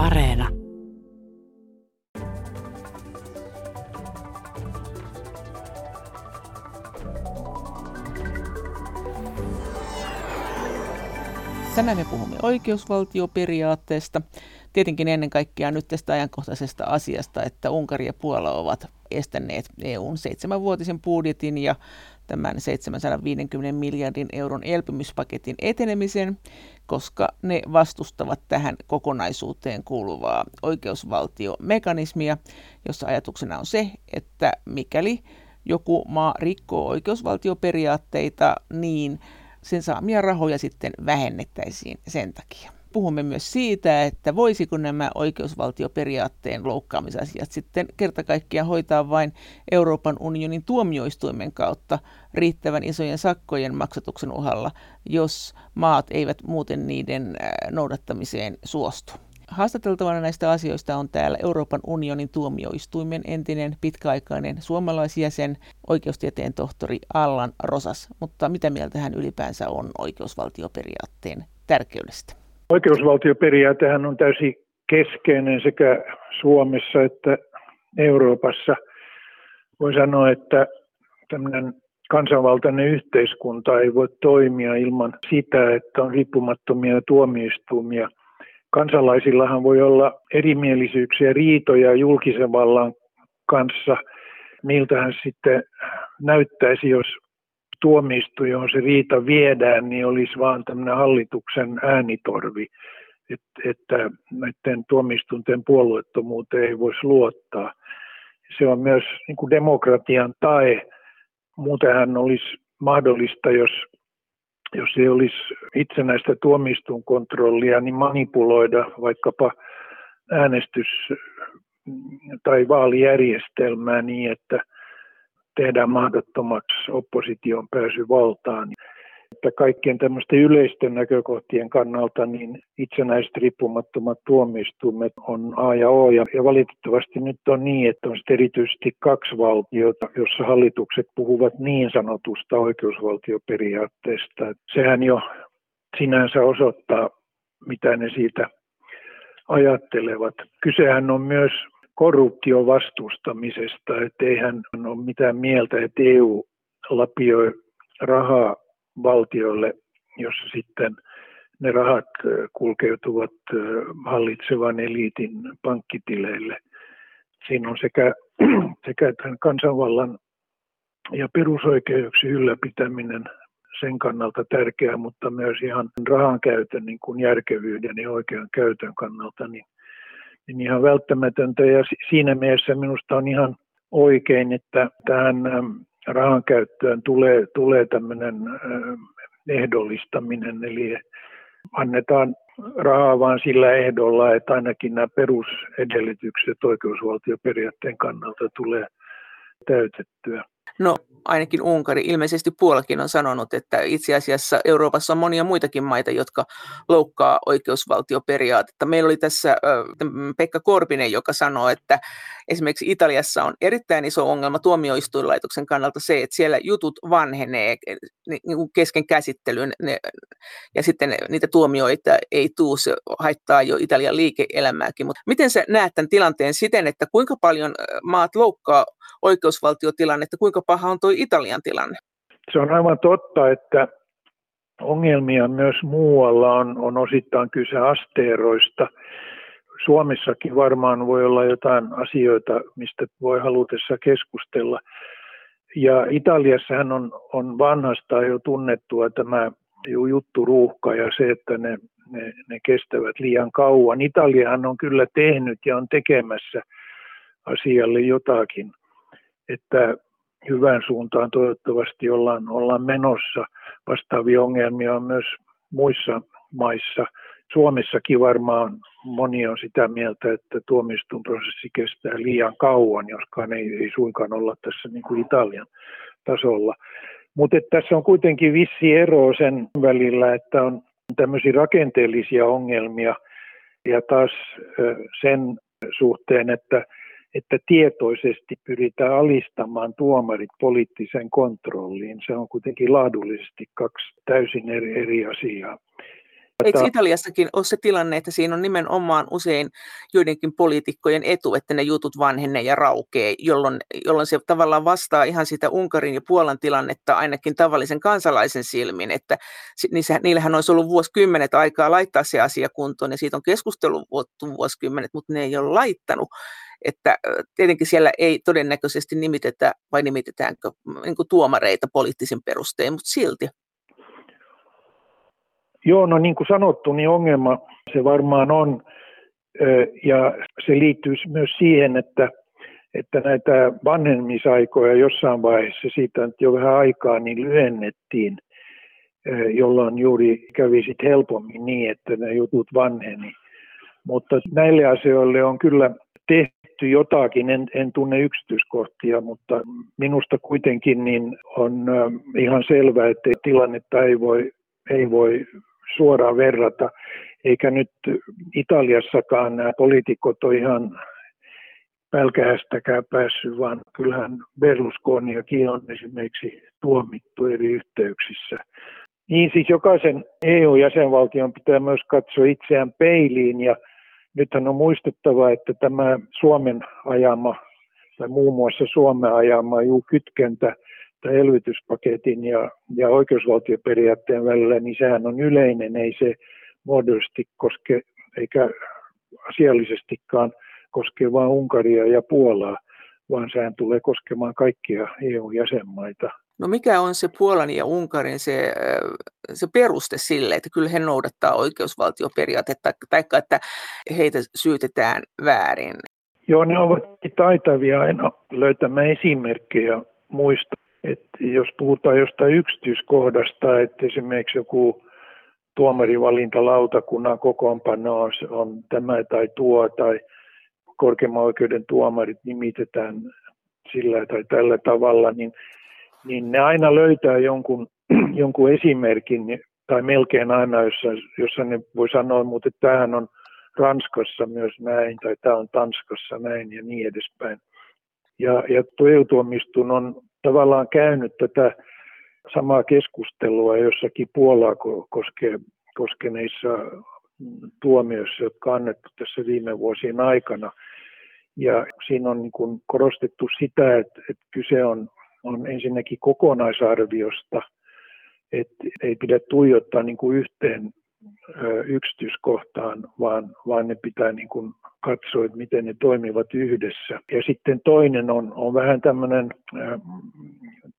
Areena. Tänään me puhumme oikeusvaltioperiaatteesta. Tietenkin ennen kaikkea nyt tästä ajankohtaisesta asiasta, että Unkari ja Puola ovat estäneet EUn seitsemänvuotisen budjetin ja tämän 750 miljardin euron elpymispaketin etenemisen, koska ne vastustavat tähän kokonaisuuteen kuuluvaa oikeusvaltiomekanismia, jossa ajatuksena on se, että mikäli joku maa rikkoo oikeusvaltioperiaatteita, niin sen saamia rahoja sitten vähennettäisiin sen takia. Puhumme myös siitä, että voisiko nämä oikeusvaltioperiaatteen loukkaamisasiat sitten kerta kaikkiaan hoitaa vain Euroopan unionin tuomioistuimen kautta riittävän isojen sakkojen maksatuksen uhalla, jos maat eivät muuten niiden noudattamiseen suostu. Haastateltavana näistä asioista on täällä Euroopan unionin tuomioistuimen entinen pitkäaikainen suomalaisjäsen, oikeustieteen tohtori Allan Rosas. Mutta mitä mieltä hän ylipäänsä on oikeusvaltioperiaatteen tärkeydestä? Oikeusvaltioperiaatehan on täysin keskeinen sekä Suomessa että Euroopassa. Voi sanoa, että tämmöinen kansanvaltainen yhteiskunta ei voi toimia ilman sitä, että on riippumattomia tuomioistuimia – kansalaisillahan voi olla erimielisyyksiä, riitoja julkisen vallan kanssa. Miltähän sitten näyttäisi, jos tuomistu, johon se riita viedään, niin olisi vaan tämmöinen hallituksen äänitorvi, että, näiden tuomistunten puolueettomuuteen ei voisi luottaa. Se on myös niin kuin demokratian tae. Muutenhan olisi mahdollista, jos jos ei olisi itsenäistä tuomistuinkontrollia, niin manipuloida vaikkapa äänestys- tai vaalijärjestelmää niin, että tehdään mahdottomaksi opposition pääsy valtaan että kaikkien tämmöisten yleisten näkökohtien kannalta niin itsenäiset riippumattomat tuomioistuimet on A ja O. Ja, ja valitettavasti nyt on niin, että on erityisesti kaksi valtiota, jossa hallitukset puhuvat niin sanotusta oikeusvaltioperiaatteesta. Sehän jo sinänsä osoittaa, mitä ne siitä ajattelevat. Kysehän on myös korruption vastustamisesta, että eihän ole mitään mieltä, että EU lapioi rahaa valtioille, jossa sitten ne rahat kulkeutuvat hallitsevan eliitin pankkitileille. Siinä on sekä, sekä tämän kansanvallan ja perusoikeuksien ylläpitäminen sen kannalta tärkeää, mutta myös ihan rahan käytön niin kuin järkevyyden ja oikean käytön kannalta niin, niin ihan välttämätöntä. Ja siinä mielessä minusta on ihan oikein, että tähän rahan käyttöön tulee, tulee tämmöinen ehdollistaminen, eli annetaan rahaa vain sillä ehdolla, että ainakin nämä perusedellytykset oikeusvaltioperiaatteen kannalta tulee täytettyä. No ainakin Unkari, ilmeisesti Puolakin on sanonut, että itse asiassa Euroopassa on monia muitakin maita, jotka loukkaa oikeusvaltioperiaatetta. Meillä oli tässä Pekka Korpinen, joka sanoi, että esimerkiksi Italiassa on erittäin iso ongelma tuomioistuinlaitoksen kannalta se, että siellä jutut vanhenee niin kuin kesken käsittelyn ne, ja sitten niitä tuomioita ei tule, se haittaa jo Italian liike-elämääkin. Mutta miten sä näet tämän tilanteen siten, että kuinka paljon maat loukkaa oikeusvaltiotilannetta, kuinka paha on tuo Italian tilanne? Se on aivan totta, että ongelmia myös muualla on, on osittain kyse asteeroista. Suomessakin varmaan voi olla jotain asioita, mistä voi halutessa keskustella. Ja Italiassahan on, on vanhastaan jo tunnettua tämä jutturuuhka ja se, että ne, ne, ne kestävät liian kauan. Italiahan on kyllä tehnyt ja on tekemässä asialle jotakin, että hyvään suuntaan toivottavasti ollaan, ollaan menossa. Vastaavia ongelmia on myös muissa maissa. Suomessakin varmaan moni on sitä mieltä, että tuomistunprosessi kestää liian kauan, joskaan ei, ei suinkaan olla tässä niin kuin Italian tasolla. Mutta tässä on kuitenkin vissi ero sen välillä, että on tämmöisiä rakenteellisia ongelmia ja taas sen suhteen, että että tietoisesti pyritään alistamaan tuomarit poliittiseen kontrolliin. Se on kuitenkin laadullisesti kaksi täysin eri, eri asiaa. Eikö Italiassakin ole se tilanne, että siinä on nimenomaan usein joidenkin poliitikkojen etu, että ne jutut vanhenee ja raukee, jolloin, jolloin se tavallaan vastaa ihan sitä Unkarin ja Puolan tilannetta ainakin tavallisen kansalaisen silmin, että niillähän olisi ollut vuosikymmenet aikaa laittaa se asia kuntoon ja siitä on keskustelu vuosikymmenet, mutta ne ei ole laittanut että tietenkin siellä ei todennäköisesti nimitetä, vai nimitetäänkö niin tuomareita poliittisin perustein, mutta silti. Joo, no niin kuin sanottu, niin ongelma se varmaan on, ja se liittyy myös siihen, että, että näitä vanhemmisaikoja jossain vaiheessa, siitä nyt jo vähän aikaa, niin lyhennettiin, jolloin juuri kävi sitten helpommin niin, että ne jutut vanheni. Mutta näille asioille on kyllä tehty jotakin, en, en tunne yksityiskohtia, mutta minusta kuitenkin niin on ihan selvää, että tilannetta ei voi, ei voi suoraan verrata, eikä nyt Italiassakaan nämä poliitikot ole ihan pälkähästäkään päässyt, vaan kyllähän Berlusconiakin on esimerkiksi tuomittu eri yhteyksissä. Niin siis jokaisen EU-jäsenvaltion pitää myös katsoa itseään peiliin ja nythän on muistettava, että tämä Suomen ajama tai muun muassa Suomen ajama juu kytkentä tai elvytyspaketin ja, ja oikeusvaltioperiaatteen välillä, niin sehän on yleinen, ei se muodollisesti koske, eikä asiallisestikaan koske vain Unkaria ja Puolaa, vaan sehän tulee koskemaan kaikkia EU-jäsenmaitä. No mikä on se Puolan ja Unkarin se, se peruste sille, että kyllä he noudattaa oikeusvaltioperiaatetta, tai että heitä syytetään väärin? Joo, ne ovat taitavia aina löytämään esimerkkejä muista että jos puhutaan jostain yksityiskohdasta, että esimerkiksi joku tuomarivalintalautakunnan kokoonpano on, on tämä tai tuo, tai korkeimman oikeuden tuomarit nimitetään sillä tai tällä tavalla, niin, niin ne aina löytää jonkun, jonkun esimerkin, tai melkein aina, jossa, jossa ne voi sanoa, mutta tämähän on Ranskassa myös näin, tai tämä on Tanskassa näin ja niin edespäin. Ja, ja tuo EU-tuomistun on tavallaan käynyt tätä samaa keskustelua jossakin Puolaa koske, koskeneissa tuomioissa, jotka on annettu tässä viime vuosien aikana. Ja siinä on niin kuin korostettu sitä, että, että kyse on, on ensinnäkin kokonaisarviosta, että ei pidä tuijottaa niin kuin yhteen yksityiskohtaan, vaan, vaan ne pitää niin kuin katsoa, että miten ne toimivat yhdessä. Ja sitten toinen on, on vähän tämmöinen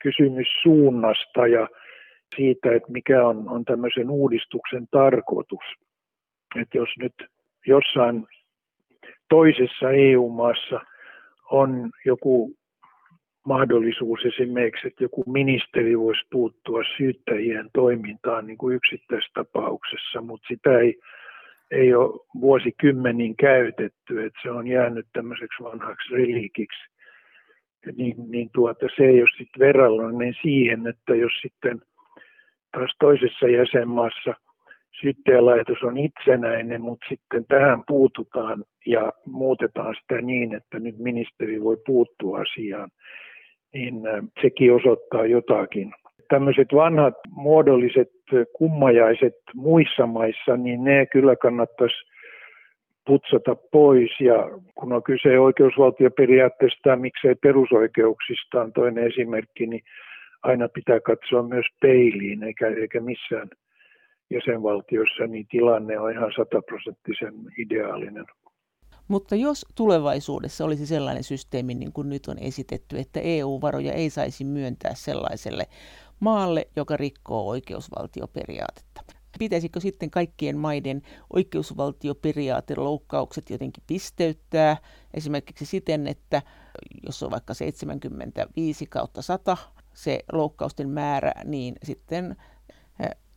kysymys suunnasta ja siitä, että mikä on, on tämmöisen uudistuksen tarkoitus. Että jos nyt jossain toisessa EU-maassa on joku mahdollisuus esimerkiksi, että joku ministeri voisi puuttua syyttäjien toimintaan niin kuin yksittäistapauksessa, mutta sitä ei, ei ole vuosikymmeniin käytetty, että se on jäänyt tämmöiseksi vanhaksi reliikiksi. Niin, niin tuota, se ei ole sitten verrallinen siihen, että jos sitten taas toisessa jäsenmaassa syyttäjälaitos on itsenäinen, mutta sitten tähän puututaan ja muutetaan sitä niin, että nyt ministeri voi puuttua asiaan, niin sekin osoittaa jotakin. Tämmöiset vanhat muodolliset kummajaiset muissa maissa, niin ne kyllä kannattaisi putsata pois. Ja kun on kyse oikeusvaltioperiaatteesta miksei perusoikeuksista on toinen esimerkki, niin aina pitää katsoa myös peiliin, eikä, eikä missään jäsenvaltiossa niin tilanne on ihan sataprosenttisen ideaalinen. Mutta jos tulevaisuudessa olisi sellainen systeemi, niin kuin nyt on esitetty, että EU-varoja ei saisi myöntää sellaiselle maalle, joka rikkoo oikeusvaltioperiaatetta. Pitäisikö sitten kaikkien maiden oikeusvaltioperiaateloukkaukset jotenkin pisteyttää esimerkiksi siten, että jos on vaikka 75 kautta 100 se loukkausten määrä, niin sitten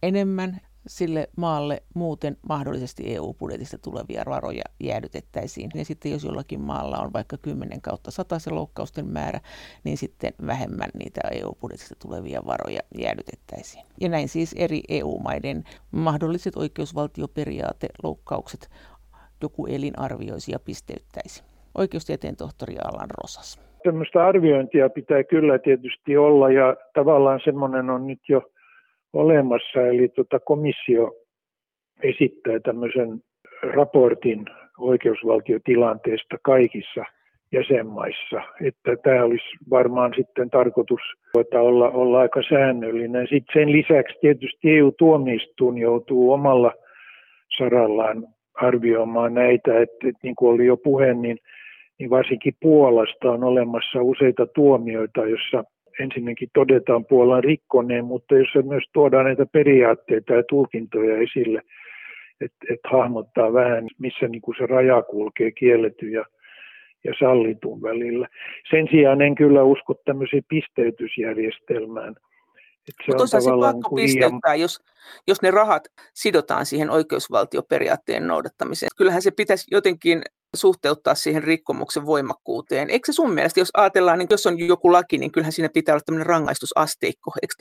enemmän sille maalle muuten mahdollisesti EU-budjetista tulevia varoja jäädytettäisiin. Ja sitten jos jollakin maalla on vaikka 10 kautta 100 se loukkausten määrä, niin sitten vähemmän niitä EU-budjetista tulevia varoja jäädytettäisiin. Ja näin siis eri EU-maiden mahdolliset oikeusvaltioperiaate-loukkaukset joku elin arvioisi ja pisteyttäisi. Oikeustieteen tohtori Alan Rosas. Tämmöistä arviointia pitää kyllä tietysti olla ja tavallaan semmoinen on nyt jo olemassa, eli tuota komissio esittää tämmöisen raportin oikeusvaltiotilanteesta kaikissa jäsenmaissa. Että tämä olisi varmaan sitten tarkoitus olla, olla aika säännöllinen. Sitten sen lisäksi tietysti EU-tuomioistuin joutuu omalla sarallaan arvioimaan näitä, että, että niin kuin oli jo puhe, niin, niin varsinkin Puolasta on olemassa useita tuomioita, jossa ensinnäkin todetaan Puolan rikkoneen, mutta jossa myös tuodaan näitä periaatteita ja tulkintoja esille, että et hahmottaa vähän, missä niin kuin se raja kulkee kielletty ja, ja sallitun välillä. Sen sijaan en kyllä usko tämmöiseen pisteytysjärjestelmään. Mutta se on pakko niin pisteyttää, jos, jos ne rahat sidotaan siihen oikeusvaltioperiaatteen noudattamiseen. Kyllähän se pitäisi jotenkin suhteuttaa siihen rikkomuksen voimakkuuteen. Eikö se sun mielestä, jos ajatellaan, niin jos on joku laki, niin kyllähän siinä pitää olla tämmöinen rangaistusasteikko. Eikö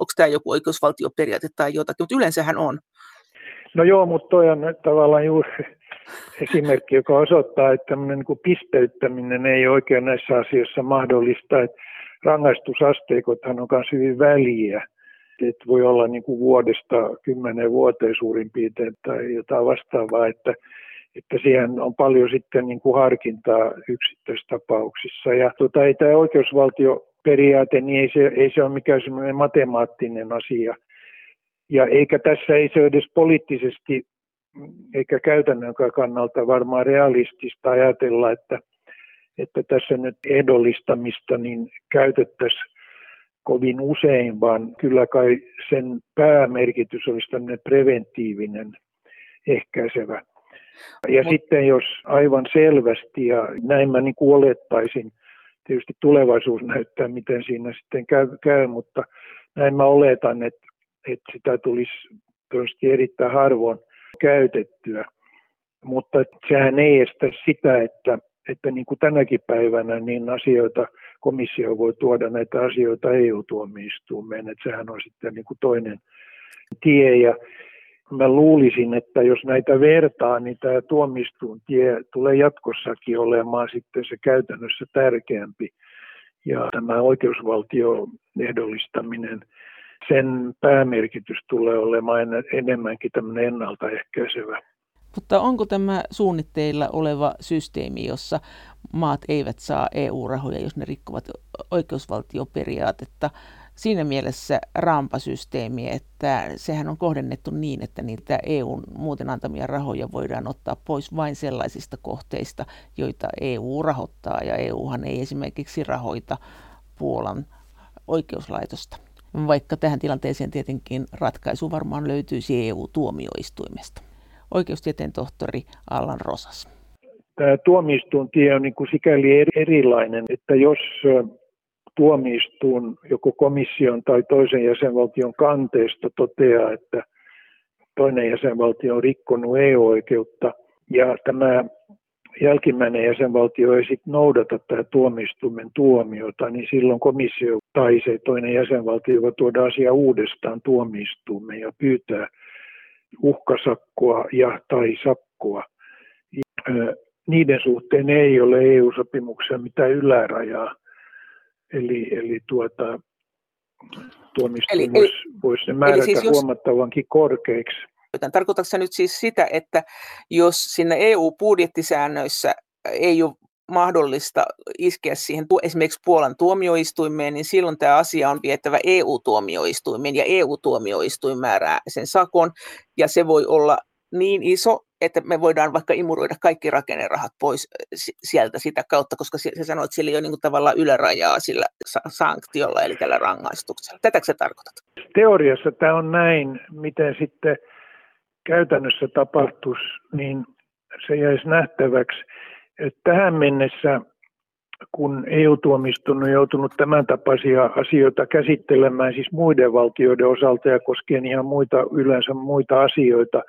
onko tämä joku oikeusvaltioperiaate tai jotakin, mutta yleensähän on. No joo, mutta toi on tavallaan juuri esimerkki, joka osoittaa, että tämmöinen niin pisteyttäminen ei oikein näissä asioissa mahdollista. Että rangaistusasteikothan on myös hyvin väliä. Että voi olla niin kuin vuodesta kymmenen vuoteen suurin piirtein tai jotain vastaavaa, että, että siihen on paljon sitten niin kuin harkintaa yksittäistapauksissa. Ja tuota, ei tämä oikeusvaltioperiaate, niin ei se, ei se ole mikään semmoinen matemaattinen asia. Ja eikä tässä ei se edes poliittisesti eikä käytännön kannalta varmaan realistista ajatella, että, että tässä nyt ehdollistamista niin käytettäisiin kovin usein, vaan kyllä kai sen päämerkitys olisi tämmöinen preventiivinen, ehkäisevä. Ja Mut... sitten jos aivan selvästi, ja näin mä niin kuin olettaisin, tietysti tulevaisuus näyttää, miten siinä sitten käy, käy mutta näin mä oletan, että, että sitä tulisi todennäköisesti erittäin harvoin käytettyä. Mutta sehän ei estä sitä, että, että niin kuin tänäkin päivänä niin asioita, komissio voi tuoda näitä asioita EU-tuomioistuimeen, että sehän on sitten niin kuin toinen tie. Ja mä luulisin, että jos näitä vertaa, niin tämä tuomistuun tie tulee jatkossakin olemaan sitten se käytännössä tärkeämpi. Ja tämä oikeusvaltio ehdollistaminen, sen päämerkitys tulee olemaan enemmänkin tämmöinen ennaltaehkäisevä. Mutta onko tämä suunnitteilla oleva systeemi, jossa maat eivät saa EU-rahoja, jos ne rikkovat oikeusvaltioperiaatetta, siinä mielessä rampasysteemi, että sehän on kohdennettu niin, että niitä EUn muuten antamia rahoja voidaan ottaa pois vain sellaisista kohteista, joita EU rahoittaa, ja EUhan ei esimerkiksi rahoita Puolan oikeuslaitosta. Vaikka tähän tilanteeseen tietenkin ratkaisu varmaan löytyisi EU-tuomioistuimesta. Oikeustieteen tohtori Allan Rosas. Tämä tuomioistuintie on niin kuin sikäli erilainen, että jos tuomioistuin joko komission tai toisen jäsenvaltion kanteesta toteaa, että toinen jäsenvaltio on rikkonut EU-oikeutta ja tämä jälkimmäinen jäsenvaltio ei sitten noudata tätä tuomioistuimen tuomiota, niin silloin komissio tai se toinen jäsenvaltio voi tuoda asia uudestaan tuomioistuimeen ja pyytää uhkasakkoa ja tai sakkoa. Niiden suhteen ei ole EU-sopimuksen mitään ylärajaa. Eli, eli tuota, tuomioistuin voisi vois ne määrätä siis jos, huomattavankin korkeiksi. Tarkoitatko se nyt siis sitä, että jos sinne EU-budjettisäännöissä ei ole mahdollista iskeä siihen esimerkiksi Puolan tuomioistuimeen, niin silloin tämä asia on viettävä EU-tuomioistuimeen ja EU-tuomioistuin määrää sen sakon ja se voi olla niin iso, että me voidaan vaikka imuroida kaikki rakennerahat pois sieltä sitä kautta, koska se sanoo, että sillä ei ole niin tavallaan ylärajaa sillä sanktiolla, eli tällä rangaistuksella. Tätäkö se tarkoitat? Teoriassa tämä on näin, miten sitten käytännössä tapahtuisi, niin se jäisi nähtäväksi. Että tähän mennessä, kun EU-tuomiston on joutunut tämän tapaisia asioita käsittelemään siis muiden valtioiden osalta ja koskien ihan muita, yleensä muita asioita,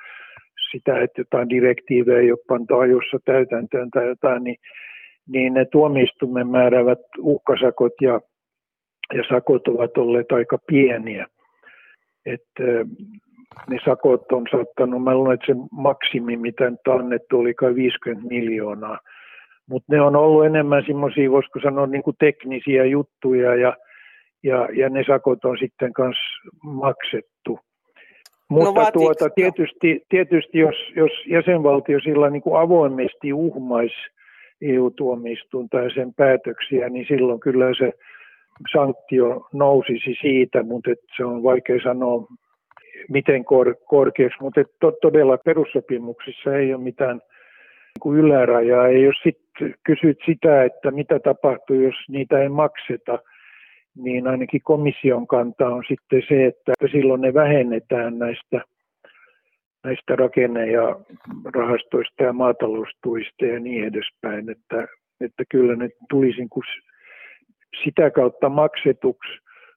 sitä, että jotain direktiivejä ei ole pantu ajoissa täytäntöön tai jotain, niin, niin ne tuomioistuimen määräävät uhkasakot ja, ja sakot ovat olleet aika pieniä. Että ne sakot on saattanut, mä luulen, että se maksimi, mitä nyt annettu, oli kai 50 miljoonaa. Mutta ne on ollut enemmän semmoisia, voisiko sanoa, niin kuin teknisiä juttuja ja, ja, ja ne sakot on sitten myös maksettu. Mutta no, tuota, tietysti, tietysti jos, jos jäsenvaltio sillä niin kuin avoimesti uhmaisi EU-tuomioistuinta ja sen päätöksiä, niin silloin kyllä se sanktio nousisi siitä, mutta se on vaikea sanoa miten kor, korkeaksi, mutta to, todella perussopimuksissa ei ole mitään niin ylärajaa. Ja jos sitten kysyt sitä, että mitä tapahtuu, jos niitä ei makseta, niin ainakin komission kanta on sitten se, että silloin ne vähennetään näistä, näistä rakenne- ja rahastoista ja maataloustuista ja niin edespäin, että, että kyllä ne tulisi sitä kautta maksetuksi,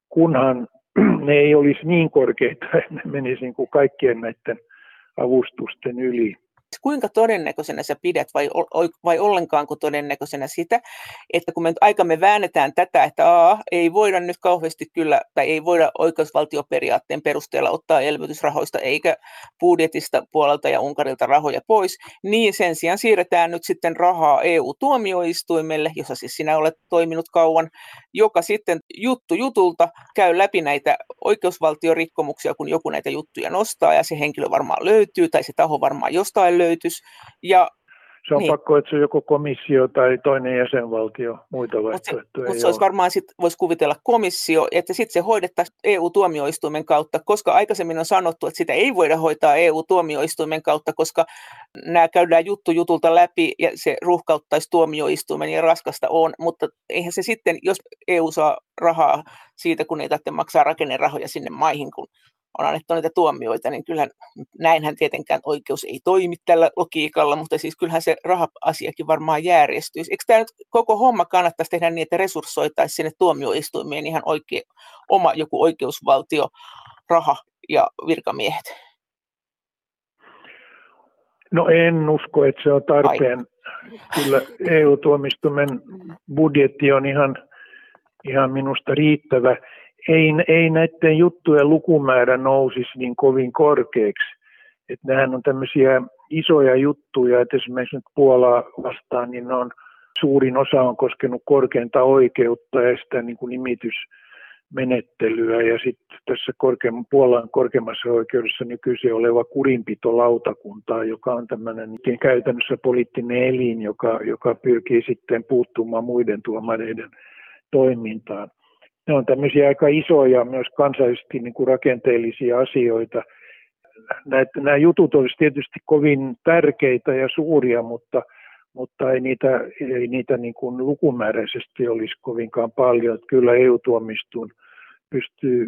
kunhan ne ei olisi niin korkeita, että ne menisi kaikkien näiden avustusten yli kuinka todennäköisenä sä pidät vai, vai ollenkaanko todennäköisenä sitä, että kun me aikamme väännetään tätä, että a, ei voida nyt kauheasti kyllä, tai ei voida oikeusvaltioperiaatteen perusteella ottaa elvytysrahoista eikä budjetista puolelta ja Unkarilta rahoja pois, niin sen sijaan siirretään nyt sitten rahaa EU-tuomioistuimelle, jossa siis sinä olet toiminut kauan, joka sitten juttu jutulta käy läpi näitä oikeusvaltiorikkomuksia, kun joku näitä juttuja nostaa ja se henkilö varmaan löytyy tai se taho varmaan jostain löytyisi. Ja se on niin. pakko, että se on joko komissio tai toinen jäsenvaltio, muita vaihtoehtoja. Mutta se, se olisi varmaan, sit, voisi kuvitella komissio, että sitten se hoidettaisiin EU-tuomioistuimen kautta, koska aikaisemmin on sanottu, että sitä ei voida hoitaa EU-tuomioistuimen kautta, koska nämä käydään juttu jutulta läpi ja se ruuhkauttaisi tuomioistuimen ja raskasta on, mutta eihän se sitten, jos EU saa rahaa siitä, kun ei tarvitse maksaa rakennerahoja sinne maihin, kun on annettu niitä tuomioita, niin kyllähän näinhän tietenkään oikeus ei toimi tällä logiikalla, mutta siis kyllähän se raha-asiakin varmaan järjestyisi. Eikö tämä nyt koko homma kannattaisi tehdä niin, että resurssoitaisiin sinne tuomioistuimien ihan oikein oma joku oikeusvaltio, raha ja virkamiehet? No en usko, että se on tarpeen. Ai. Kyllä EU-tuomistuimen budjetti on ihan, ihan minusta riittävä ei, ei näiden juttujen lukumäärä nousisi niin kovin korkeaksi. Että nehän on tämmöisiä isoja juttuja, että esimerkiksi nyt Puolaa vastaan, niin on, suurin osa on koskenut korkeinta oikeutta ja sitä niin kuin nimitysmenettelyä. Ja sitten tässä korkeam, Puolan korkeimmassa oikeudessa nykyisin oleva kurinpitolautakunta, joka on tämmöinen käytännössä poliittinen elin, joka, joka pyrkii sitten puuttumaan muiden tuomareiden toimintaan ne on tämmöisiä aika isoja myös kansallisesti niin kuin rakenteellisia asioita. Näitä, nämä jutut olisivat tietysti kovin tärkeitä ja suuria, mutta, mutta ei niitä, ei niitä niin kuin lukumääräisesti olisi kovinkaan paljon. Että kyllä EU-tuomistuin pystyy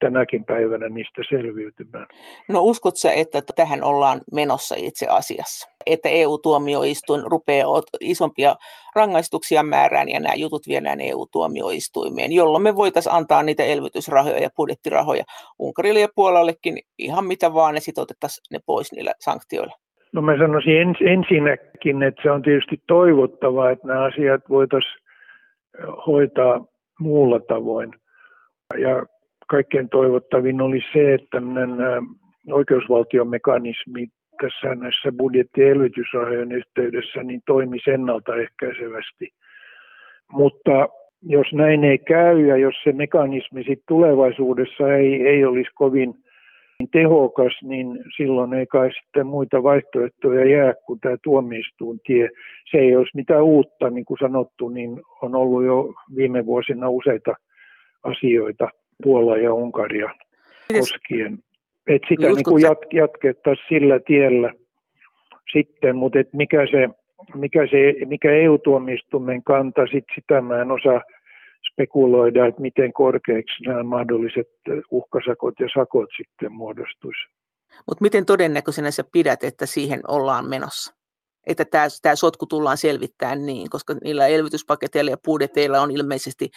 tänäkin päivänä niistä selviytymään. No uskot sä, että tähän ollaan menossa itse asiassa? Että EU-tuomioistuin rupeaa isompia rangaistuksia määrään ja nämä jutut viedään EU-tuomioistuimeen, jolloin me voitaisiin antaa niitä elvytysrahoja ja budjettirahoja Unkarille ja Puolallekin ihan mitä vaan, ne sitten otettaisiin ne pois niillä sanktioilla. No mä sanoisin ens, ensinnäkin, että se on tietysti toivottavaa, että nämä asiat voitaisiin hoitaa muulla tavoin. Ja kaikkein toivottavin oli se, että oikeusvaltiomekanismi tässä näissä budjetti- ja yhteydessä niin toimisi ennaltaehkäisevästi. Mutta jos näin ei käy ja jos se mekanismi sit tulevaisuudessa ei, ei olisi kovin tehokas, niin silloin ei kai sitten muita vaihtoehtoja jää kuin tämä tuomioistuin tie. Se ei olisi mitään uutta, niin kuin sanottu, niin on ollut jo viime vuosina useita asioita, Puola ja Unkaria koskien. Et sitä niin kuin jat, jatkettaisiin sillä tiellä sitten, mutta et mikä, se, mikä, se, mikä EU-tuomioistuimen kanta, sit sitä mä en osaa spekuloida, että miten korkeiksi nämä mahdolliset uhkasakot ja sakot sitten muodostuisi. Mutta miten todennäköisenä sä pidät, että siihen ollaan menossa? Että tämä, tämä sotku tullaan selvittämään niin, koska niillä elvytyspaketeilla ja budjeteilla on ilmeisesti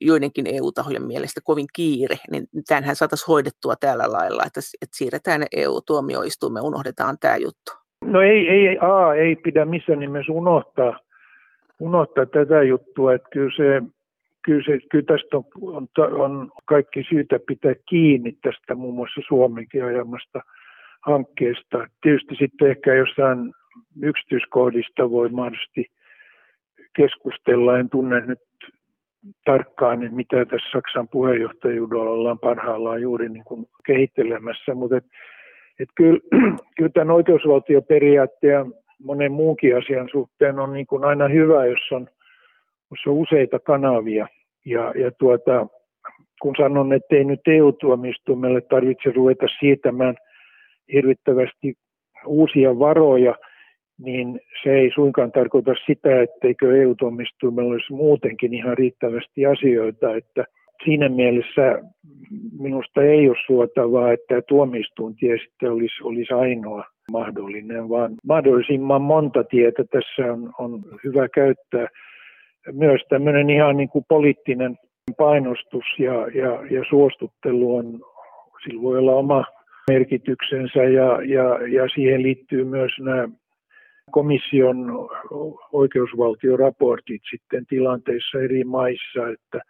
joidenkin EU-tahojen mielestä kovin kiire, niin tämähän saataisiin hoidettua tällä lailla, että, että siirretään EU-tuomioistuimme, unohdetaan tämä juttu. No ei, ei, A, ei pidä missään nimessä unohtaa, unohtaa tätä juttua, että kyllä se kyllä, se, kyllä tästä on, on, on kaikki syytä pitää kiinni tästä muun muassa Suomenkin ajamasta hankkeesta. Tietysti sitten ehkä jossain yksityiskohdista voi mahdollisesti keskustella. En tunne nyt tarkkaan, että mitä tässä Saksan puheenjohtajuudella ollaan parhaillaan juuri niin kuin kehittelemässä, mutta et, et kyllä, kyllä tämän oikeusvaltioperiaatteen ja monen muunkin asian suhteen on niin kuin aina hyvä, jos on, jos on useita kanavia. Ja, ja tuota, kun sanon, että ei nyt EU-tuomioistuimelle tarvitse ruveta siirtämään hirvittävästi uusia varoja, niin se ei suinkaan tarkoita sitä, etteikö EU-tuomioistuimella olisi muutenkin ihan riittävästi asioita, että siinä mielessä minusta ei ole suotavaa, että tuomioistuintie sitten olisi, olisi ainoa mahdollinen, vaan mahdollisimman monta tietä tässä on, on hyvä käyttää. Myös tämmöinen ihan niin kuin poliittinen painostus ja, ja, ja suostuttelu on, sillä voi olla oma merkityksensä ja, ja, ja siihen liittyy myös nämä komission oikeusvaltioraportit sitten tilanteissa eri maissa, että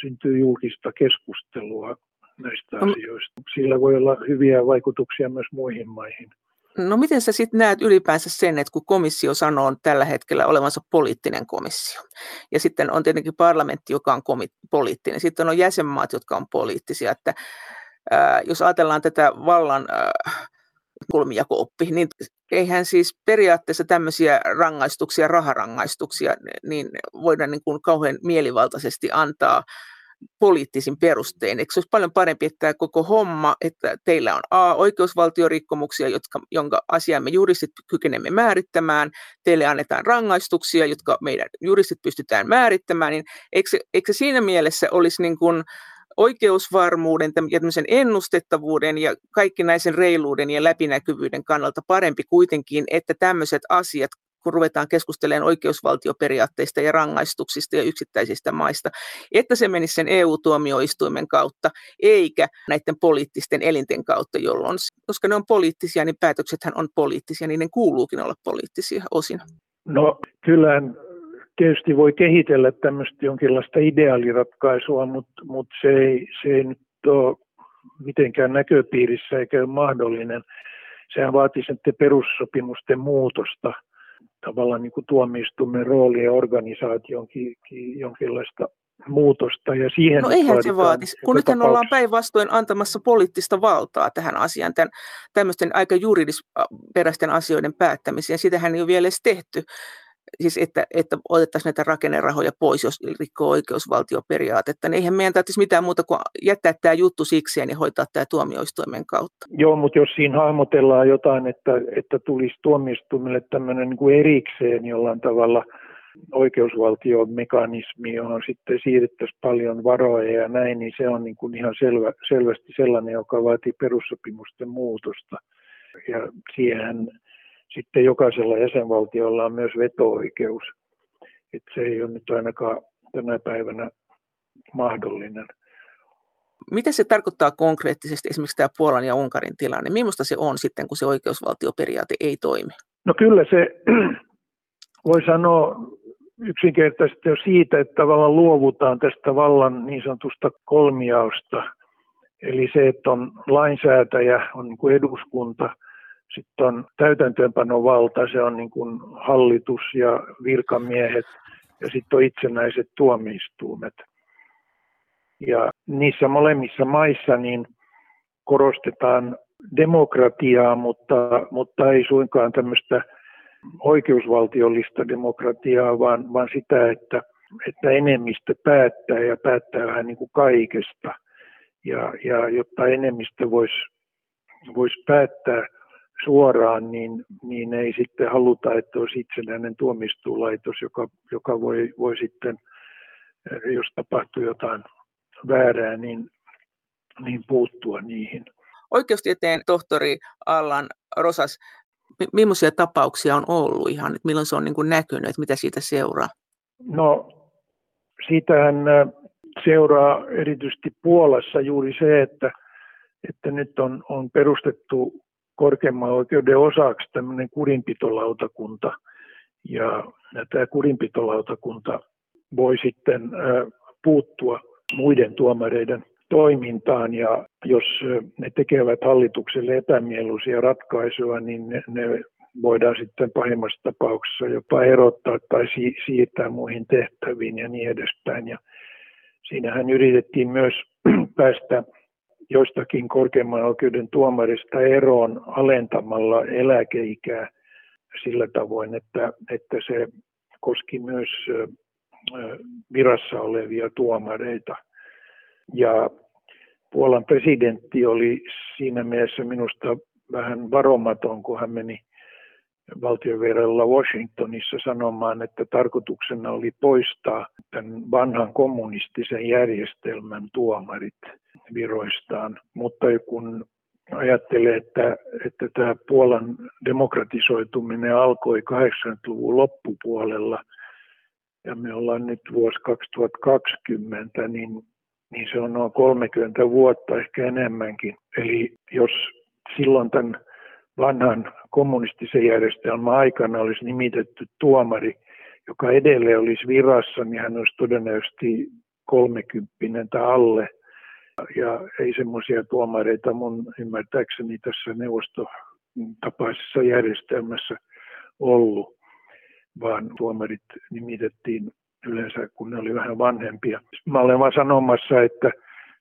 syntyy julkista keskustelua näistä no, asioista. Sillä voi olla hyviä vaikutuksia myös muihin maihin. No miten sä sitten näet ylipäänsä sen, että kun komissio sanoo tällä hetkellä olevansa poliittinen komissio, ja sitten on tietenkin parlamentti, joka on komi- poliittinen, sitten on jäsenmaat, jotka on poliittisia, että ää, jos ajatellaan tätä vallan ää, kolmijakooppi, niin eihän siis periaatteessa tämmöisiä rangaistuksia, raharangaistuksia, niin voidaan niin kuin kauhean mielivaltaisesti antaa poliittisin perustein. Eikö se olisi paljon parempi, että tämä koko homma, että teillä on A, oikeusvaltiorikkomuksia, jotka, jonka asiaa me juristit kykenemme määrittämään, teille annetaan rangaistuksia, jotka meidän juristit pystytään määrittämään, niin eikö eikö siinä mielessä olisi niin kuin oikeusvarmuuden ja ennustettavuuden ja kaikkinaisen reiluuden ja läpinäkyvyyden kannalta parempi kuitenkin, että tämmöiset asiat kun ruvetaan keskustelemaan oikeusvaltioperiaatteista ja rangaistuksista ja yksittäisistä maista, että se menisi sen EU-tuomioistuimen kautta, eikä näiden poliittisten elinten kautta, jolloin, koska ne on poliittisia, niin päätöksethän on poliittisia, niin ne kuuluukin olla poliittisia osin. No kyllähän tietysti voi kehitellä tämmöistä jonkinlaista ideaaliratkaisua, mutta, mutta se, ei, se ei nyt ole mitenkään näköpiirissä eikä ole mahdollinen. Sehän vaatisi sitten perussopimusten muutosta – tavallaan niin kuin tuomioistuimen rooli ja organisaation jonkinlaista muutosta. Ja siihen no eihän se vaatisi, kun nyt ollaan päinvastoin antamassa poliittista valtaa tähän asiaan, tämän, tämmöisten aika juridisperäisten asioiden päättämiseen. Sitähän ei ole vielä edes tehty siis että, että otettaisiin näitä rakennerahoja pois, jos rikkoo oikeusvaltioperiaatetta, niin eihän meidän tarvitsisi mitään muuta kuin jättää tämä juttu sikseen ja hoitaa tämä tuomioistuimen kautta. Joo, mutta jos siinä hahmotellaan jotain, että, että tulisi tuomioistuimelle tämmöinen niin erikseen jollain tavalla oikeusvaltiomekanismi, johon sitten siirrettäisiin paljon varoja ja näin, niin se on niin kuin ihan selvä, selvästi sellainen, joka vaatii perussopimusten muutosta. Ja siihen sitten jokaisella jäsenvaltiolla on myös veto-oikeus. Että se ei ole nyt ainakaan tänä päivänä mahdollinen. Mitä se tarkoittaa konkreettisesti esimerkiksi tämä Puolan ja Unkarin tilanne? Millaista se on sitten, kun se oikeusvaltioperiaate ei toimi? No kyllä se voi sanoa yksinkertaisesti jo siitä, että tavallaan luovutaan tästä vallan niin sanotusta kolmiausta. Eli se, että on lainsäätäjä, on niin kuin eduskunta sitten on täytäntöönpanovalta, se on niin kuin hallitus ja virkamiehet ja sitten on itsenäiset tuomioistuimet. Ja niissä molemmissa maissa niin korostetaan demokratiaa, mutta, mutta ei suinkaan tämmöistä oikeusvaltiollista demokratiaa, vaan, vaan sitä, että, että enemmistö päättää ja päättää vähän niin kuin kaikesta. Ja, ja jotta enemmistö voisi vois päättää suoraan, niin, niin ei sitten haluta, että olisi itsenäinen tuomistuulaitos, joka, joka voi, voi sitten, eh, jos tapahtuu jotain väärää, niin, niin puuttua niihin. Oikeustieteen tohtori Allan Rosas, millaisia tapauksia on ollut ihan, että milloin se on niin kuin näkynyt, että mitä siitä seuraa? No, siitähän eh, seuraa erityisesti Puolassa juuri se, että, että nyt on, on perustettu korkeimman oikeuden osaksi tämmöinen kurinpitolautakunta. Ja tämä kurinpitolautakunta voi sitten puuttua muiden tuomareiden toimintaan ja jos ne tekevät hallitukselle epämieluisia ratkaisuja, niin ne, ne voidaan sitten pahimmassa tapauksessa jopa erottaa tai si- siirtää muihin tehtäviin ja niin edespäin. Ja Siinähän yritettiin myös päästä joistakin korkeimman oikeuden tuomarista eroon alentamalla eläkeikää sillä tavoin, että, että se koski myös virassa olevia tuomareita. Ja Puolan presidentti oli siinä mielessä minusta vähän varomaton, kun hän meni valtiovierailla Washingtonissa sanomaan, että tarkoituksena oli poistaa tämän vanhan kommunistisen järjestelmän tuomarit viroistaan. Mutta kun ajattelee, että, että tämä Puolan demokratisoituminen alkoi 80-luvun loppupuolella ja me ollaan nyt vuosi 2020, niin, niin se on noin 30 vuotta, ehkä enemmänkin. Eli jos silloin tämän vanhan kommunistisen järjestelmän aikana olisi nimitetty tuomari, joka edelleen olisi virassa, niin hän olisi todennäköisesti 30 tai alle. Ja ei semmoisia tuomareita mun ymmärtääkseni tässä neuvostotapaisessa järjestelmässä ollut, vaan tuomarit nimitettiin yleensä, kun ne oli vähän vanhempia. Mä olen vaan sanomassa, että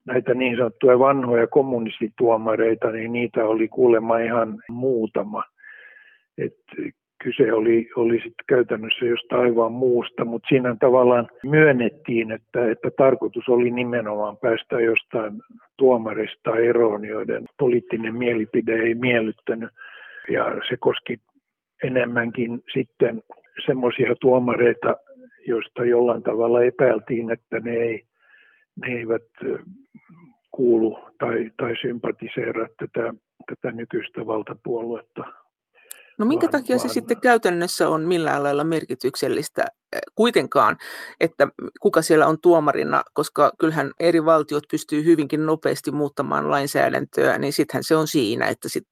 näitä niin sanottuja vanhoja kommunistituomareita, niin niitä oli kuulemma ihan muutama. Et kyse oli, oli sitten käytännössä jostain aivan muusta, mutta siinä tavallaan myönnettiin, että, että tarkoitus oli nimenomaan päästä jostain tuomarista eroon, joiden poliittinen mielipide ei miellyttänyt. Ja se koski enemmänkin sitten semmoisia tuomareita, joista jollain tavalla epäiltiin, että ne, ei, ne eivät kuulu tai, tai sympatiseera tätä, tätä nykyistä valtapuoluetta. No minkä takia se sitten käytännössä on millään lailla merkityksellistä kuitenkaan, että kuka siellä on tuomarina, koska kyllähän eri valtiot pystyy hyvinkin nopeasti muuttamaan lainsäädäntöä, niin sittenhän se on siinä, että sit,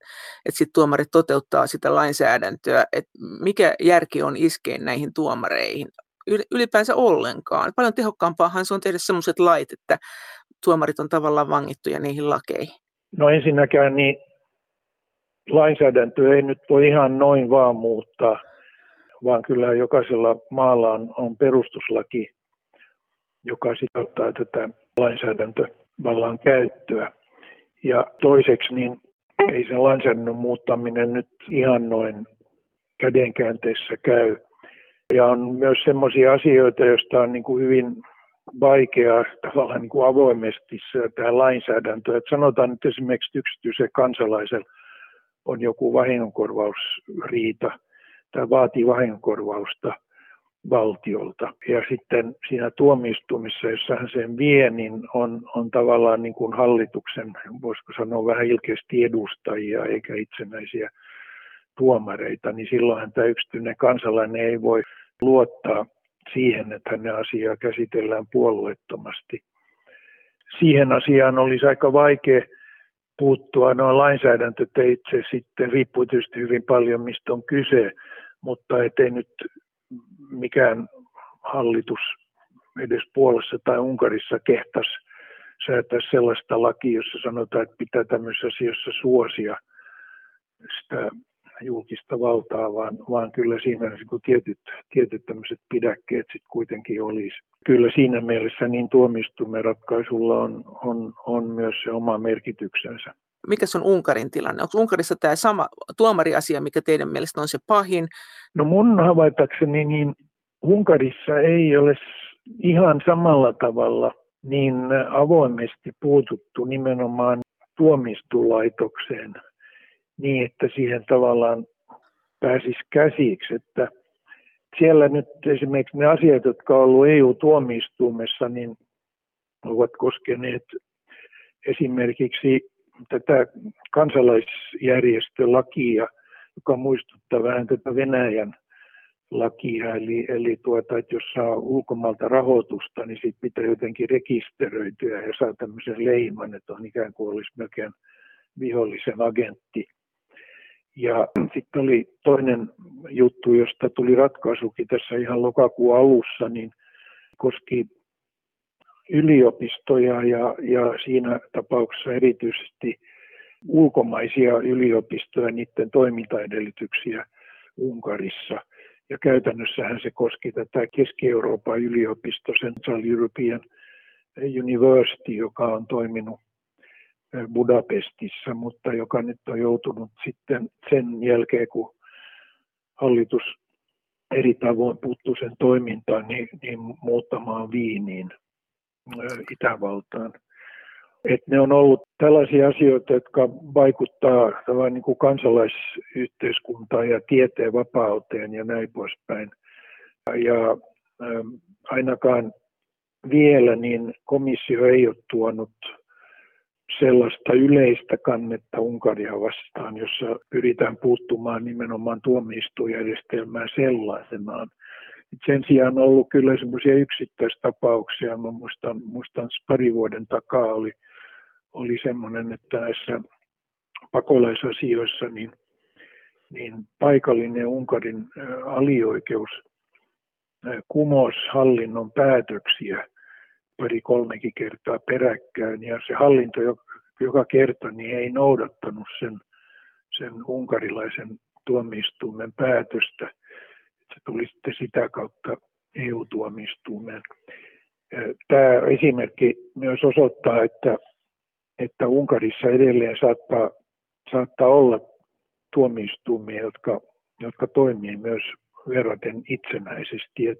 että sit tuomarit toteuttaa sitä lainsäädäntöä, että mikä järki on iskeen näihin tuomareihin ylipäänsä ollenkaan. Paljon tehokkaampaahan se on tehdä sellaiset lait, että tuomarit on tavallaan vangittuja niihin lakeihin. No ensinnäkään niin lainsäädäntö ei nyt voi ihan noin vaan muuttaa, vaan kyllä jokaisella maalla on, on perustuslaki, joka sitouttaa tätä lainsäädäntövallan käyttöä. Ja toiseksi niin ei sen lainsäädännön muuttaminen nyt ihan noin kädenkäänteessä käy. Ja on myös sellaisia asioita, joista on niin kuin hyvin vaikea tavallaan niin kuin avoimesti tämä lainsäädäntö. Että sanotaan nyt esimerkiksi yksityisen kansalaisen on joku vahingonkorvausriita tai vaatii vahingonkorvausta valtiolta. Ja sitten siinä tuomioistuimissa, jossa hän sen vie, niin on, on tavallaan niin kuin hallituksen, voisiko sanoa vähän ilkeästi edustajia eikä itsenäisiä tuomareita, niin silloinhan tämä yksityinen kansalainen ei voi luottaa siihen, että hänen asiaa käsitellään puolueettomasti. Siihen asiaan olisi aika vaikea puuttua noin lainsäädäntöteitse sitten, riippuu tietysti hyvin paljon mistä on kyse, mutta ettei nyt mikään hallitus edes Puolassa tai Unkarissa kehtas säätää sellaista lakia, jossa sanotaan, että pitää tämmöisessä asiassa suosia sitä julkista valtaa, vaan, vaan kyllä siinä niin tietyt, tietyt tämmöiset pidäkkeet sitten kuitenkin olisi. Kyllä siinä mielessä niin tuomistumme ratkaisulla on, on, on myös se oma merkityksensä. Mikä on Unkarin tilanne? Onko Unkarissa tämä sama tuomariasia, mikä teidän mielestä on se pahin? No mun havaitakseni niin Unkarissa ei ole ihan samalla tavalla niin avoimesti puututtu nimenomaan tuomistulaitokseen niin, että siihen tavallaan pääsisi käsiksi. Että siellä nyt esimerkiksi ne asiat, jotka on ollut EU-tuomioistuimessa, niin ovat koskeneet esimerkiksi tätä kansalaisjärjestölakia, joka muistuttaa vähän tätä Venäjän lakia, eli, eli tuota, että jos saa ulkomailta rahoitusta, niin sitten pitää jotenkin rekisteröityä ja saa tämmöisen leiman, että on ikään kuin olisi melkein vihollisen agentti. Ja sitten oli toinen juttu, josta tuli ratkaisukin tässä ihan lokakuun alussa, niin koski yliopistoja ja, ja siinä tapauksessa erityisesti ulkomaisia yliopistoja ja niiden toimintaedellytyksiä Unkarissa. Ja käytännössähän se koski tätä Keski-Euroopan yliopisto, Central European University, joka on toiminut Budapestissa, mutta joka nyt on joutunut sitten sen jälkeen, kun hallitus eri tavoin puuttuu sen toimintaan, niin, niin muuttamaan Viiniin Itävaltaan. Et ne on ollut tällaisia asioita, jotka vaikuttaa niin kuin kansalaisyhteiskuntaan ja tieteen vapauteen ja näin poispäin. Ja ainakaan vielä niin komissio ei ole tuonut sellaista yleistä kannetta Unkaria vastaan, jossa pyritään puuttumaan nimenomaan tuomioistuinjärjestelmään sellaisenaan. Sen sijaan on ollut kyllä semmoisia yksittäistapauksia. Mä muistan, muistan pari vuoden takaa oli, oli semmoinen, että näissä pakolaisasioissa niin, niin paikallinen Unkarin alioikeus kumos hallinnon päätöksiä pari-kolmekin kertaa peräkkäin. Ja se hallinto joka kerta niin ei noudattanut sen, sen unkarilaisen tuomioistuimen päätöstä. Se tuli sitten sitä kautta EU-tuomioistuimeen. Tämä esimerkki myös osoittaa, että, että Unkarissa edelleen saattaa, saattaa olla tuomioistuimia, jotka, jotka toimii myös verraten itsenäisesti. Et,